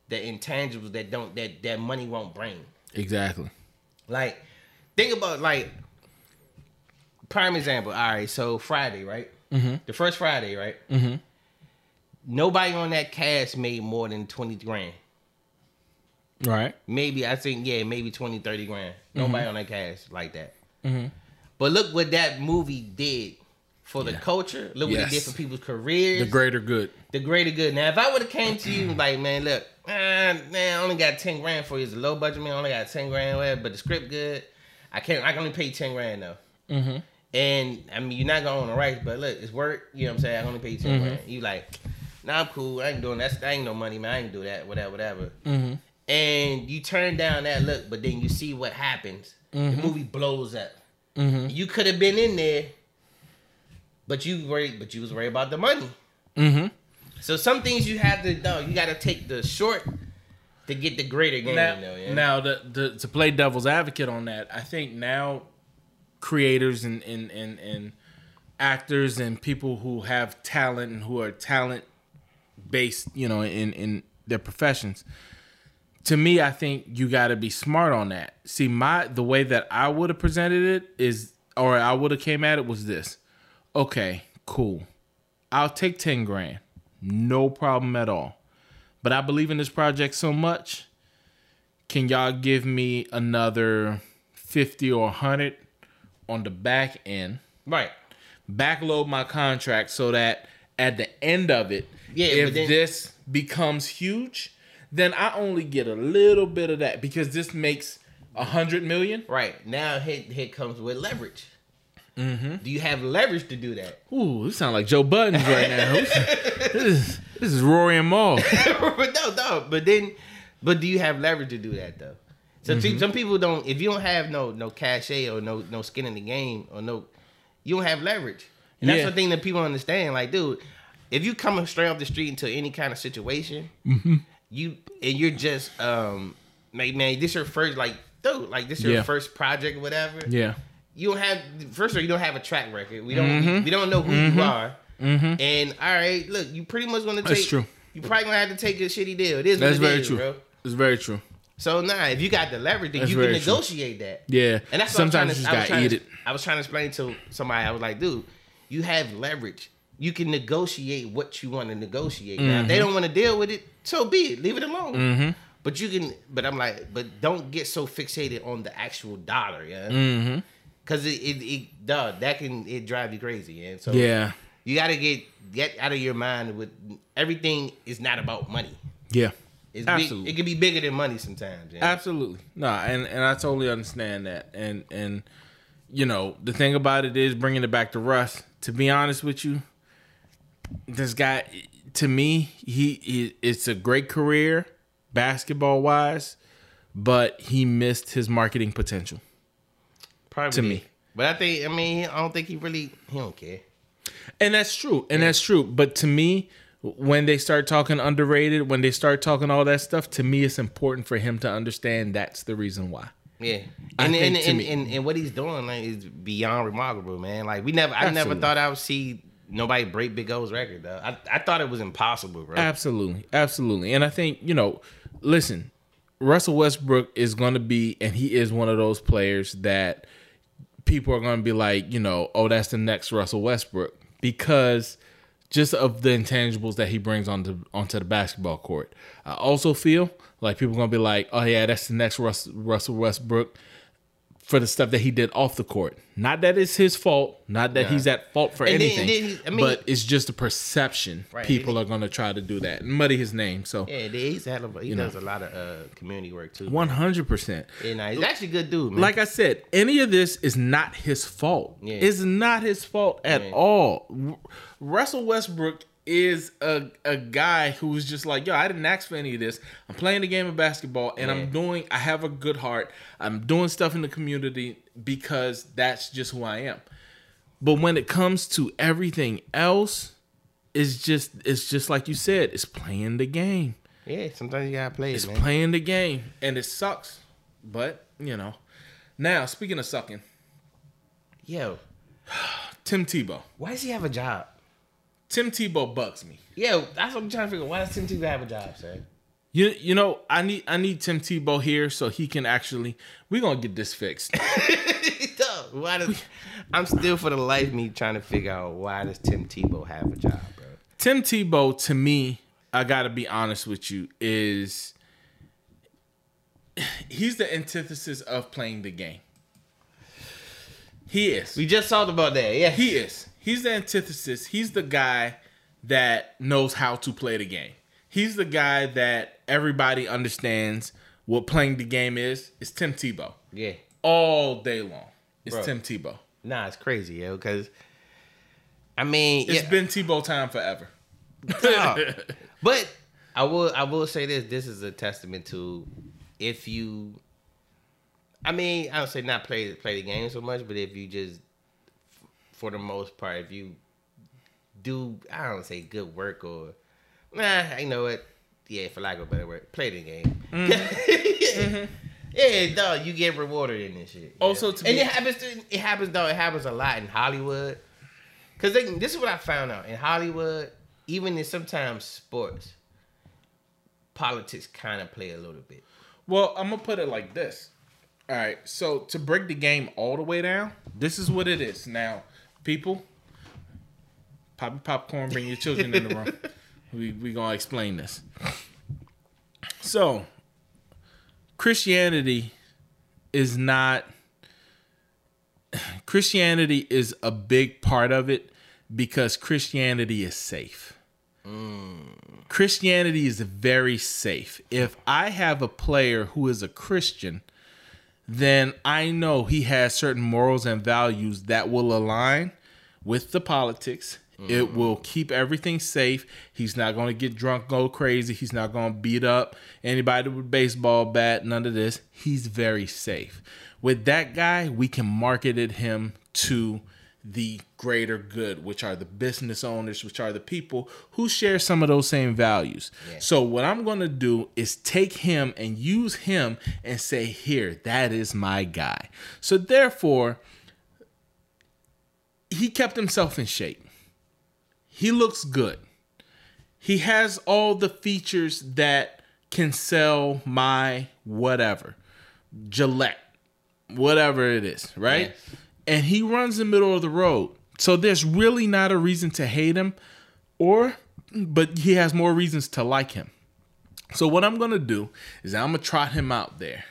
the intangibles that don't that that money won't bring. Exactly. Like, think about like prime example. All right, so Friday, right? Mm-hmm. The first Friday, right? Mm-hmm. Nobody on that cast made more than twenty grand. Right. Maybe I think yeah, maybe 20, 30 grand. Nobody on that cast like that. Mm-hmm. But look what that movie did for the Yeah. culture. Look what it did for people's careers. The greater good. the greater good. Now, if I would have came to you like, man, look, man, man, I only got ten grand for you. It's a low budget man. I only got ten grand, whatever, but the script good. I can't. I can only pay ten grand though. Mm-hmm. And I mean, you're not gonna own the rights, but look, it's work. You know what I'm saying? I only pay you 10 Mm-hmm. grand. You like, nah, I'm cool. I ain't doing that. That ain't no money, man. I ain't do that. Whatever, whatever. Mm-hmm. And you turn down that look, but then you see what happens. Mm-hmm. The movie blows up. You could have been in there, but you worried. But you was worried about the money. Mm-hmm. So some things you have to know. You got to take the short to get the greater game. Now, though, yeah? now the, the to play devil's advocate on that, I think now creators and, and, and, and actors and people who have talent and who are talent based, you know, in, in their professions. To me, I think you got to be smart on that. See, my the way that I would have presented it is, or I would have came at it was this. Okay, cool. I'll take ten grand, no problem at all. But I believe in this project so much. Can y'all give me another fifty or hundred on the back end? right. backload my contract so that at the end of it, Yeah, if then- this becomes huge, then I only get a little bit of that because this makes a hundred million. Right now, here, here comes with leverage. Mm-hmm. Do you have leverage to do that? Ooh, you sound like Joe Budden right now. this, is, this is Rory and Mal. but no, no. But then, but do you have leverage to do that though? So Mm-hmm. some people don't. If you don't have no no cachet or no no skin in the game or no, you don't have leverage. And that's Yeah. the thing that people understand. Like, dude, if you coming straight off the street into any kind of situation, Mm-hmm. you and you're just um, like, man, this your first like, dude, like this your Yeah. first project, or whatever. Yeah. you don't have first of all you don't have a track record. We don't Mm-hmm. we don't know who you are. And all right, look, you pretty much gonna take. That's true. You probably gonna have to take a shitty deal. It is That's very is, true. bro. It's very true. So nah, if you got the leverage, then That's you can very true. negotiate that. Yeah. And that's what I was trying sometimes to, you I was trying eat to, it. I was trying to explain to somebody. I was like, dude, you have leverage. You can negotiate what you want to negotiate. Now, if they don't want to deal with it, so be it. Leave it alone. Mm-hmm. But you can. But I'm like, but don't get so fixated on the actual dollar, yeah. Mm-hmm. Cause it, it, it, dog, that can it drive you crazy, yeah. So Yeah. you gotta get get out of your mind with everything is not about money. Yeah. It's Absolutely. Big, it can be bigger than money sometimes. Yeah. Absolutely. No, and and I totally understand that. And and you know, the thing about it is bringing it back to Russ. To be honest with you, this guy to me, he, he it's a great career basketball wise, but he missed his marketing potential. Probably to me. But I think I mean I don't think he really he don't care. And that's true. And that's true. But to me, when they start talking underrated, when they start talking all that stuff, to me it's important for him to understand that's the reason why. Yeah. And and, and, and, and what he's doing like is beyond remarkable, man. Like we never I never thought I would see nobody break Big O's record though. I, I thought it was impossible, bro. Absolutely, absolutely. And I think you know, listen, Russell Westbrook is going to be, and he is one of those players that people are going to be like, you know, oh, that's the next Russell Westbrook because just of the intangibles that he brings onto onto the basketball court. I also feel like people are to be like, oh yeah, that's the next Russ, Russell Westbrook for the stuff that he did off the court. Not that it's his fault, not that Nah. he's at fault for And anything, then he- I mean- but it's just a perception. Right. People are going to try to do that and muddy his name. So Yeah, he's had a, he know. does a lot of uh, community work too. one hundred percent. Yeah, nah, he's actually a good dude, man. Like I said, any of this is not his fault. Yeah. It's not his fault at Yeah. all. Russell Westbrook is a, a guy who's just like, yo, I didn't ask for any of this. I'm playing the game of basketball and Yeah. I'm doing I have a good heart. I'm doing stuff in the community because that's just who I am. But when it comes to everything else, it's just it's just like you said, it's playing the game. yeah, sometimes you gotta play It's it, man. playing the game, and it sucks. But you know, now speaking of sucking, Yo, Tim Tebow. why does he have a job? Tim Tebow bucks me. Yo, that's what I'm trying to figure. Why does Tim Tebow have a job, sir? You you know I need I need Tim Tebow here so he can actually we're gonna get this fixed. Why does I'm still for the life of me trying to figure out why does Tim Tebow have a job, bro? Tim Tebow to me, I gotta be honest with you, is he's the antithesis of playing the game. He is. We just talked about that. Yeah, He is. He's the antithesis. He's the guy that knows how to play the game. He's the guy that everybody understands what playing the game is. It's Tim Tebow. yeah. All day long. It's Bro. Tim Tebow. Nah, it's crazy, yo. Because I mean, It's yeah, been Tebow time forever. but I will I will say this. This is a testament to if you. I mean, I would say not play play the game so much, but if you just, for the most part, if you do, I don't say good work or, nah, you know what? Yeah, for lack of a better word, play the game. Mm-hmm. yeah, dog, you get rewarded in this shit. Also, to and it happens. To, it happens though. It happens a lot in Hollywood. Cause they, this is what I found out in Hollywood. Even in sometimes sports, politics kind of play a little bit. Well, I'm gonna put it like this. All right, so to break the game all the way down, this is what it is. Now, people, pop your popcorn, bring your children in the room. We we gonna explain this. So, Christianity is not. Christianity is a big part of it because Christianity is safe. Mm. Christianity is very safe. If I have a player who is a Christian, then I know he has certain morals and values that will align with the politics. It mm-hmm. will keep everything safe. He's not going to get drunk, go crazy. He's not going to beat up anybody with a baseball bat, none of this. He's very safe. With that guy, we can market it him to the greater good, which are the business owners, which are the people who share some of those same values. So, what I'm going to do is take him and use him and say, Here, that is my guy. So, therefore, he kept himself in shape. He looks good. He has all the features that can sell my whatever, Gillette, whatever it is, right? Yes. And he runs the middle of the road. So there's really not a reason to hate him or but he has more reasons to like him. So what I'm gonna do is I'm gonna trot him out there,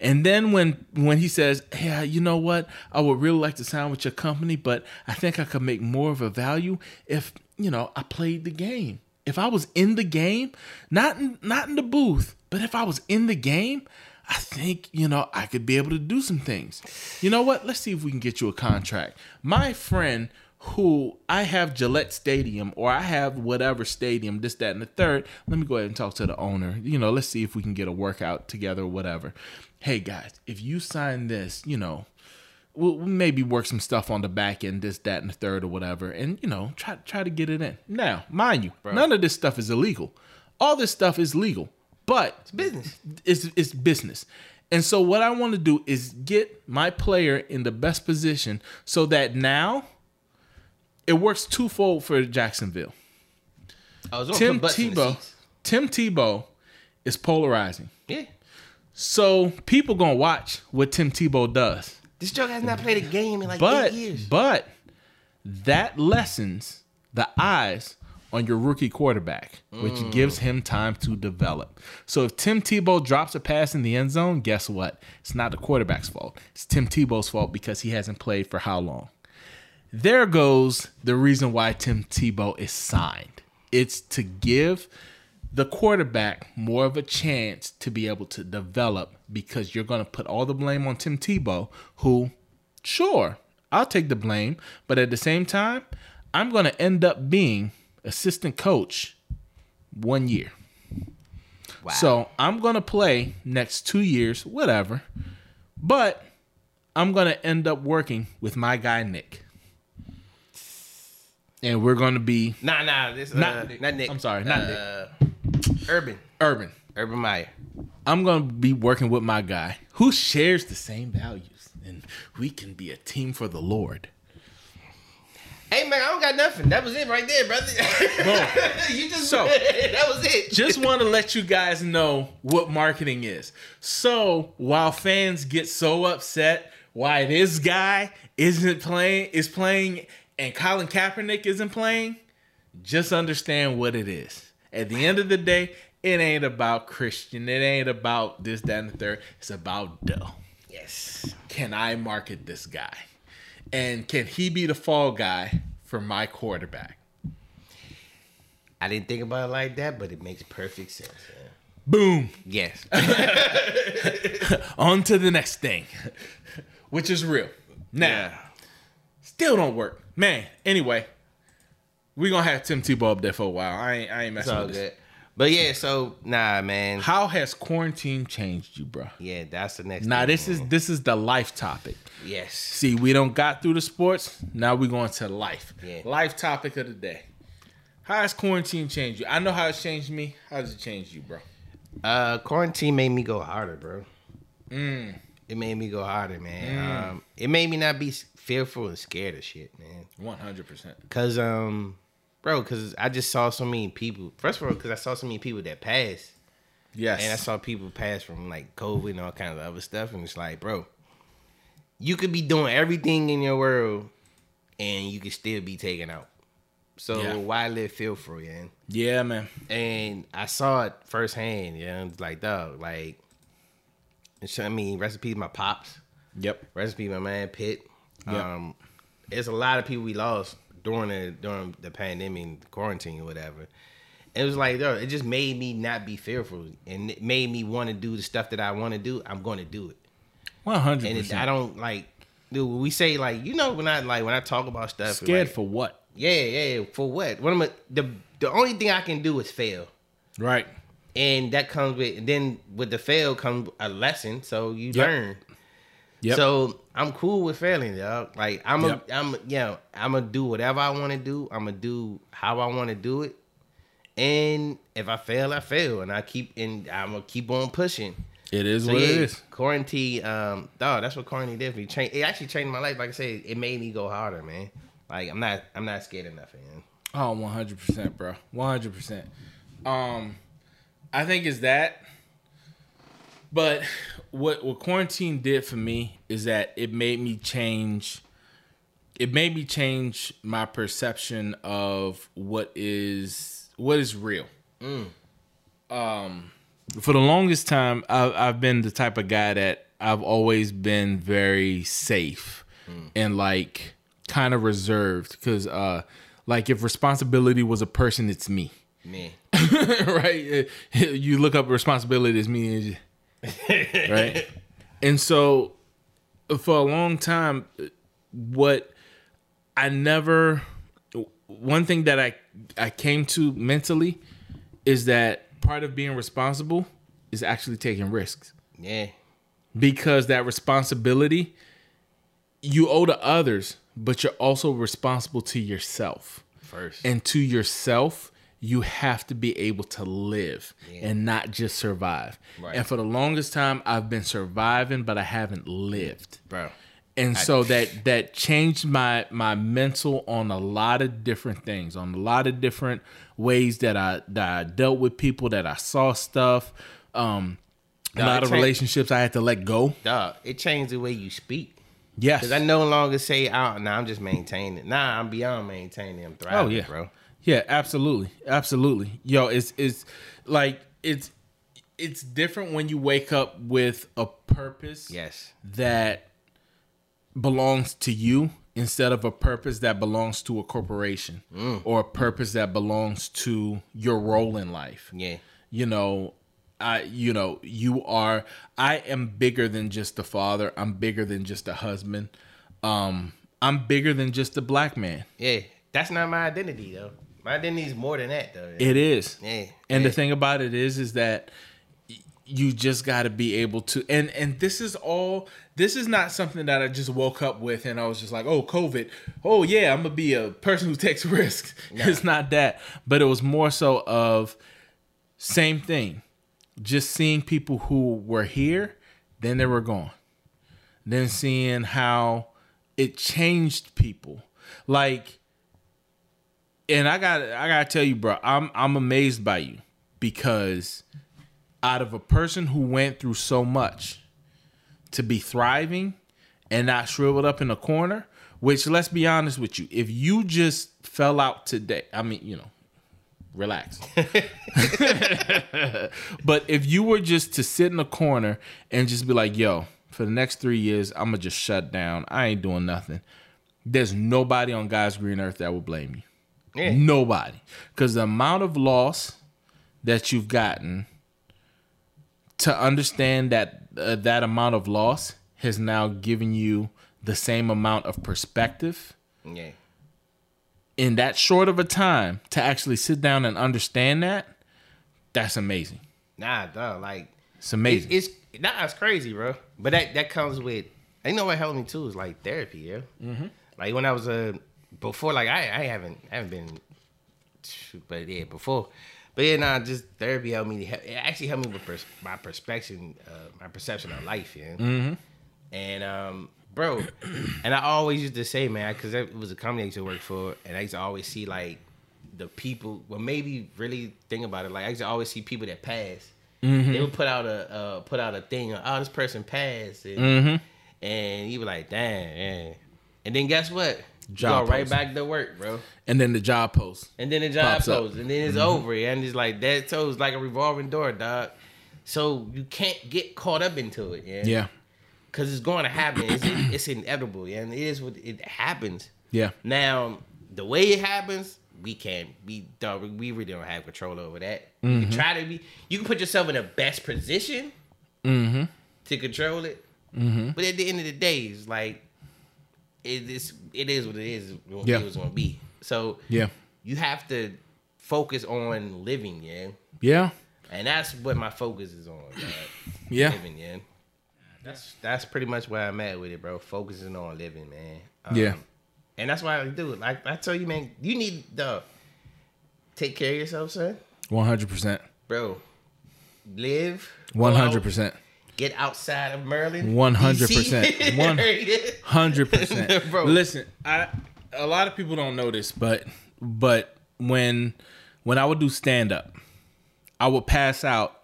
and then when when he says, "Yeah, you know what? I would really like to sign with your company, but I think I could make more of a value if you know I played the game. If I was in the game, not in, not in the booth, but if I was in the game, I think you know I could be able to do some things. You know what? Let's see if we can get you a contract. My friend who I have Gillette Stadium or I have whatever stadium, this, that, and the third. Let me go ahead and talk to the owner. You know, let's see if we can get a workout together or whatever. Hey guys, if you sign this, you know, we'll maybe work some stuff on the back end, this, that, and the third or whatever, and you know, try try to get it in. Now, mind you, none of this stuff is illegal. All this stuff is legal, but it's Business. it's it's business. And so what I want to do is get my player in the best position so that now it works twofold for Jacksonville. I was Tim put butts in the Tebow. Tim Tebow is polarizing. Yeah. So people gonna watch what Tim Tebow does. This joke has not played a game in like But eight years. but that lessens the eyes on your rookie quarterback, which Mm. gives him time to develop. So if Tim Tebow drops a pass in the end zone, guess what? It's not the quarterback's fault. It's Tim Tebow's fault because he hasn't played for how long? There goes the reason why Tim Tebow is signed. It's to give the quarterback more of a chance to be able to develop because you're going to put all the blame on Tim Tebow, who, sure, I'll take the blame, but at the same time, I'm going to end up being assistant coach one year. Wow. So I'm going to play next two years, whatever, but I'm going to end up working with my guy, Nick. And we're going to be nah, nah, this Not uh, Nick. not Nick. I'm sorry, not uh, Urban. urban. Urban Meyer. I'm gonna be working with my guy who shares the same values, and we can be a team for the Lord. Hey man, I don't got nothing. That was it right there, brother. you just So- that was it. Just want to let you guys know what marketing is. So while fans get so upset why this guy isn't playing, is playing, and Colin Kaepernick isn't playing, just understand what it is. At the end of the day, it ain't about Christian. It ain't about this, that, and the third. It's about dough. yes. can I market this guy? And can he be the fall guy for my quarterback? I didn't think about it like that, but it makes perfect sense. man. Boom. Yes. On to the next thing, which is real. Now, Still don't work, man. Anyway, we gonna have Tim Tebow up there for a while. I ain't, I ain't messing with good. But yeah, so nah, man. How has quarantine changed you, bro? Yeah, that's the next. Now this is this is the life topic. yes. See, we don't got through the sports. Now we going to life. Yeah. Life topic of the day. How has quarantine changed you? I know how it's changed me. How does it change you, bro? Uh, quarantine made me go harder, bro. Mm. It made me go harder, man. Um, it made me not be fearful and scared of shit, man. One hundred percent. Cause um, bro, cause I just saw so many people. First of all, cause I saw so many people that passed, Yes. and I saw people pass from like COVID and all kinds of other stuff, and it's like, bro, you could be doing everything in your world, and you could still be taken out. So Yeah. why live fearful, man? yeah, man. and I saw it firsthand. Yeah, it's like dog, like. It's- I mean, recipe my pops, Yep. recipe my man Pitt. Yeah. Um, there's a lot of people we lost during the during the pandemic, and quarantine, or whatever. And it was like, it just made me not be fearful, and it made me want to do the stuff that I want to do. I'm going to do it, One hundred and I don't like. Dude, we say like you know when I like when I talk about stuff, Scared like, for what? yeah, yeah, for what? What am I? The the only thing I can do is fail Right. And that comes with and then with the fail comes a lesson so you Yep. learn Yep. so i'm cool with failing dog like i'm Yep. a i'm a, you know i'm gonna do whatever i want to do i'm gonna do how i want to do it and if i fail i fail and i keep and i'm gonna keep on pushing it is so what yeah, it is. quarantine um dog that's what quarantine did for me Train, it actually changed my life like i said it made me go harder man like i'm not i'm not scared of nothing man. Oh, 100%, bro. 100%. Um I think is that. But what what quarantine did for me is that it made me change it made me change my perception of what is what is real. Um for the longest time I've, I've been the type of guy that I've always been very safe and like kind of reserved because uh like if responsibility was a person it's me man right? You look up responsibility as me and you- right? And so for a long time what i never one thing that i i came to mentally is that part of being responsible is actually taking risks. Yeah. Because that responsibility you owe to others but you're also responsible to yourself. First. And to yourself you have to be able to live Yeah. and not just survive Right. and for the longest time i've been surviving but i haven't lived bro and so that that changed my my mental on a lot of different things on a lot of different ways that i that i dealt with people that i saw stuff um a lot of cha- relationships i had to let go dog it changed the way you speak yes Cause I no longer say, "Oh, nah, I'm just maintaining." Nah, I'm beyond maintaining. I'm thriving, Oh yeah, bro. Yeah, absolutely, absolutely. Yo, it's it's like it's it's different when you wake up with a purpose Yes, that belongs to you instead of a purpose that belongs to a corporation or a purpose that belongs to your role in life. yeah, You know, I you know, you are I am bigger than just a father. I'm bigger than just a husband. Um I'm bigger than just a black man. yeah. That's not my identity though. My is more than that though. It is. yeah, And yeah. the thing about it is, is that you just got to be able to, and and this is all. This is not something that I just woke up with, and I was just like, oh, COVID. Oh yeah, I'm gonna be a person who takes risks. It's not that, but it was more so of same thing. Just seeing people who were here, then they were gone. Then seeing how it changed people, like and I got I gotta tell you, bro, I'm I'm amazed by you because out of a person who went through so much to be thriving and not shriveled up in a corner, which let's be honest with you, if you just fell out today, I mean, you know, relax. but if you were just to sit in a corner and just be like, yo, for the next three years, I'm gonna just shut down. I ain't doing nothing. There's nobody on God's green earth that will blame you. Yeah. Nobody. Because the amount of loss that you've gotten to understand that uh, that amount of loss has now given you the same amount of perspective Yeah. in that short of a time to actually sit down and understand that, that's amazing. Nah, dog. Like It's amazing. It's, it's nah, it's crazy, bro. But that that comes with. You know what helped me too is like therapy, yeah. Mm-hmm. Like when I was a before, like I I haven't haven't been, but yeah, before. But yeah, nah, just therapy helped me. It actually helped me with pers- my perspective, uh, my perception of life, yeah. Mm-hmm. And um, bro, and I always used to say, man, because it was a company I used to work for, and I used to always see like the people. Well, maybe really think about it. Like I used to always see people that pass. Mm-hmm. They would put out a uh, put out a thing. Oh, this person passed, and, Mm-hmm. and you were like, damn. And then guess what? You Job go right posting. back to work, bro. and then the job post. And then the job Pops up. and then it's over, and it's like that. So it's like a revolving door, dog. So you can't get caught up into it, yeah. Yeah. Because it's going to happen. It's, it's inevitable, yeah. And it is what it happens. Yeah. Now, the way it happens, we can't. We dog, we really don't have control over that. You Mm-hmm. can try to be. You can put yourself in the best position Mm-hmm. to control it. Mm-hmm. But at the end of the day, it's like it is. It is what it is. What Yeah. it was to be. So Yeah. you have to focus on living, yeah. Yeah. And that's what my focus is on. dog. Yeah. living, yeah. That's that's pretty much where I'm at with it, bro. Focusing on living, man. Um, Yeah. And that's why I do it. Like I tell you, man, you need to take care of yourself, son. One hundred percent. Bro, live. Hundred out, percent. Get outside of Maryland. 100%. DC. One- Right there. Hundred percent, Listen, I a lot of people don't know this, but but when when I would do stand up, I would pass out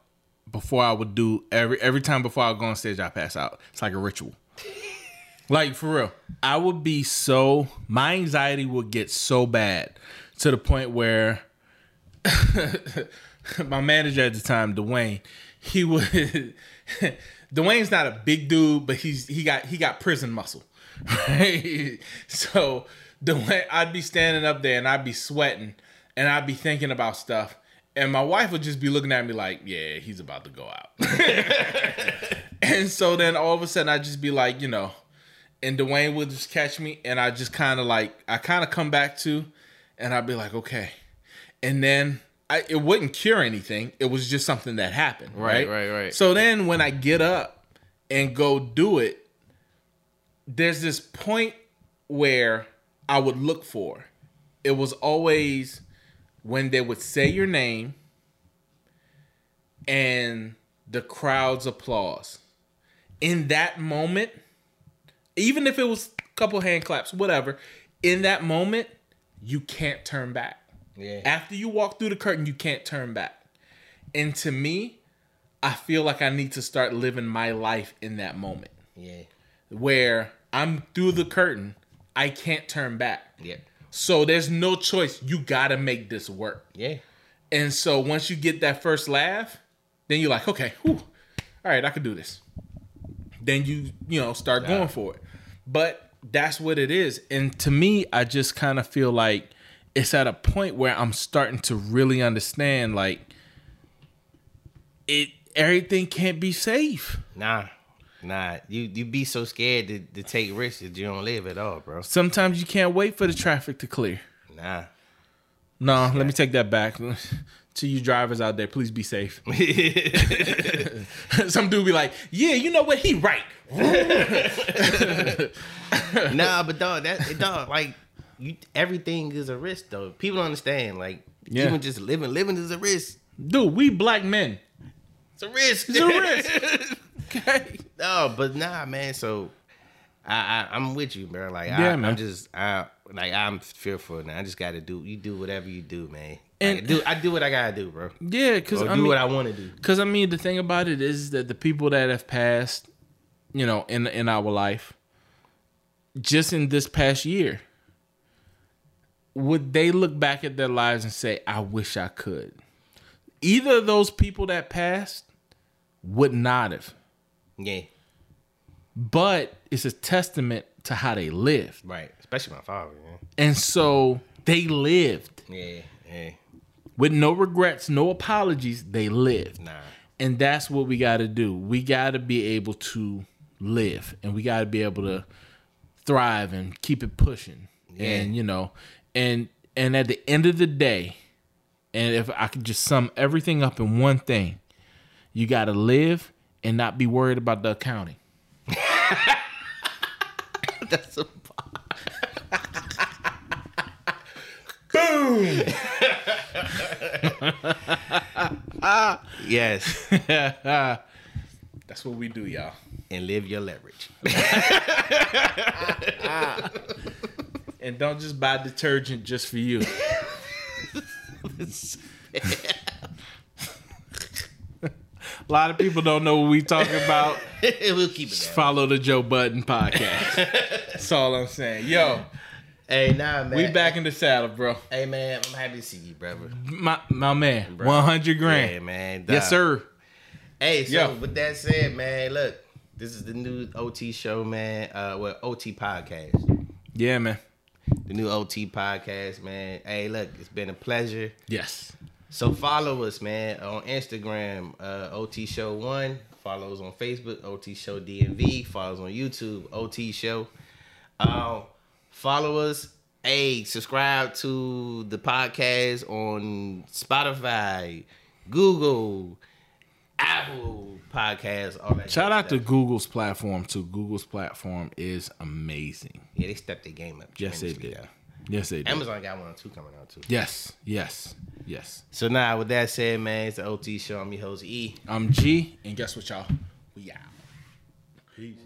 before I would do every every time before I go on stage. I pass out. It's like a ritual. like for real, I would be so my anxiety would get so bad to the point where my manager at the time, Dwayne, he would. Dwayne's not a big dude, but he's he got he got prison muscle, right? So Dwayne, I'd be standing up there and I'd be sweating and I'd be thinking about stuff, and my wife would just be looking at me like, "Yeah, he's about to go out." and so then all of a sudden I'd just be like, you know, and Dwayne would just catch me, and I just kind of like I kind of come back to, and I'd be like, okay, and then I, it wouldn't cure anything. It was just something that happened. Right, Right, right, right. So then when I get up and go do it, there's this point where I would look for. It was always when they would say your name and the crowd's applause. In that moment, even if it was a couple hand claps, whatever, in that moment, you can't turn back. Yeah. After you walk through the curtain, you can't turn back. And to me, I feel like I need to start living my life in that moment Yeah. where I'm through the curtain, I can't turn back. Yeah. So there's no choice. You got to make this work. Yeah. And so once you get that first laugh, then you're like, okay, whew, all right, I can do this. Then you, you know, start going for it. But that's what it is. And to me, I just kind of feel like it's at a point where I'm starting to really understand like it everything can't be safe. Nah. Nah. You you be so scared to, to take risks that you don't live at all, bro. Sometimes you can't wait for the traffic to clear. Nah. No, let me take that back. To you drivers out there, please be safe. Some dude be like, "Yeah, you know what? He right." nah, but dog, that dog, like you, everything is a risk, though. People don't understand, like Yeah. even just living, living is a risk. Dude, we black men. It's a risk. It's a risk. Okay. no, but nah, man. So I, I I'm with you, bro. Like Yeah, I, man. I'm just I like I'm fearful now. I just got to do. You do whatever you do, man. And- And do I do what I gotta do, bro. Yeah, because I do mean, what I want to do. Because I mean, the thing about it is that the people that have passed, you know, in in our life, just in this past year, would they look back at their lives and say, "I wish I could"? Either of those people that passed would not have, Yeah, but it's a testament to how they lived, right. Especially my father. Man. and so they lived Yeah, yeah. with no regrets, no apologies. They lived. Nah. And that's what we got to do. We got to be able to live and we got to be able to thrive and keep it pushing. Yeah. and you know, and and at the end of the day, and if I could just sum everything up in one thing, you got to live and not be worried about the accounting. That's a Boom. yes. That's what we do, y'all. and live your leverage. And don't just buy detergent just for you. A lot of people don't know what we talking about. we'll keep it Just down. follow the Joe Budden podcast. That's all I'm saying. Yo, Hey, nah, man. we back in the saddle, bro. Hey, man, I'm happy to see you, brother. My my man, Bro. 100 grand. Yeah, man. Yes, sir. Hey, so Yo. with that said, man, look, this is the new OT show, man. Uh, well, OT podcast, Yeah, man. The new OT podcast, man. Hey, look, it's been a pleasure. Yes. So follow us, man, on Instagram, uh, OT Show One. Follow us on Facebook, OT Show DMV. Follow us on YouTube, OT Show. Um, follow us. Hey, subscribe to the podcast on Spotify, Google, Apple Podcasts, all that. Shout out to. Google's platform too. Google's platform is amazing. yeah, they stepped their game up. Yes, they did. though. Yes, they did. Amazon got one or two coming out too. Yes, yes, yes. So now, with that said, man, it's the OT Show. I'm your host E. I'm G, and guess what, y'all? We out. Peace.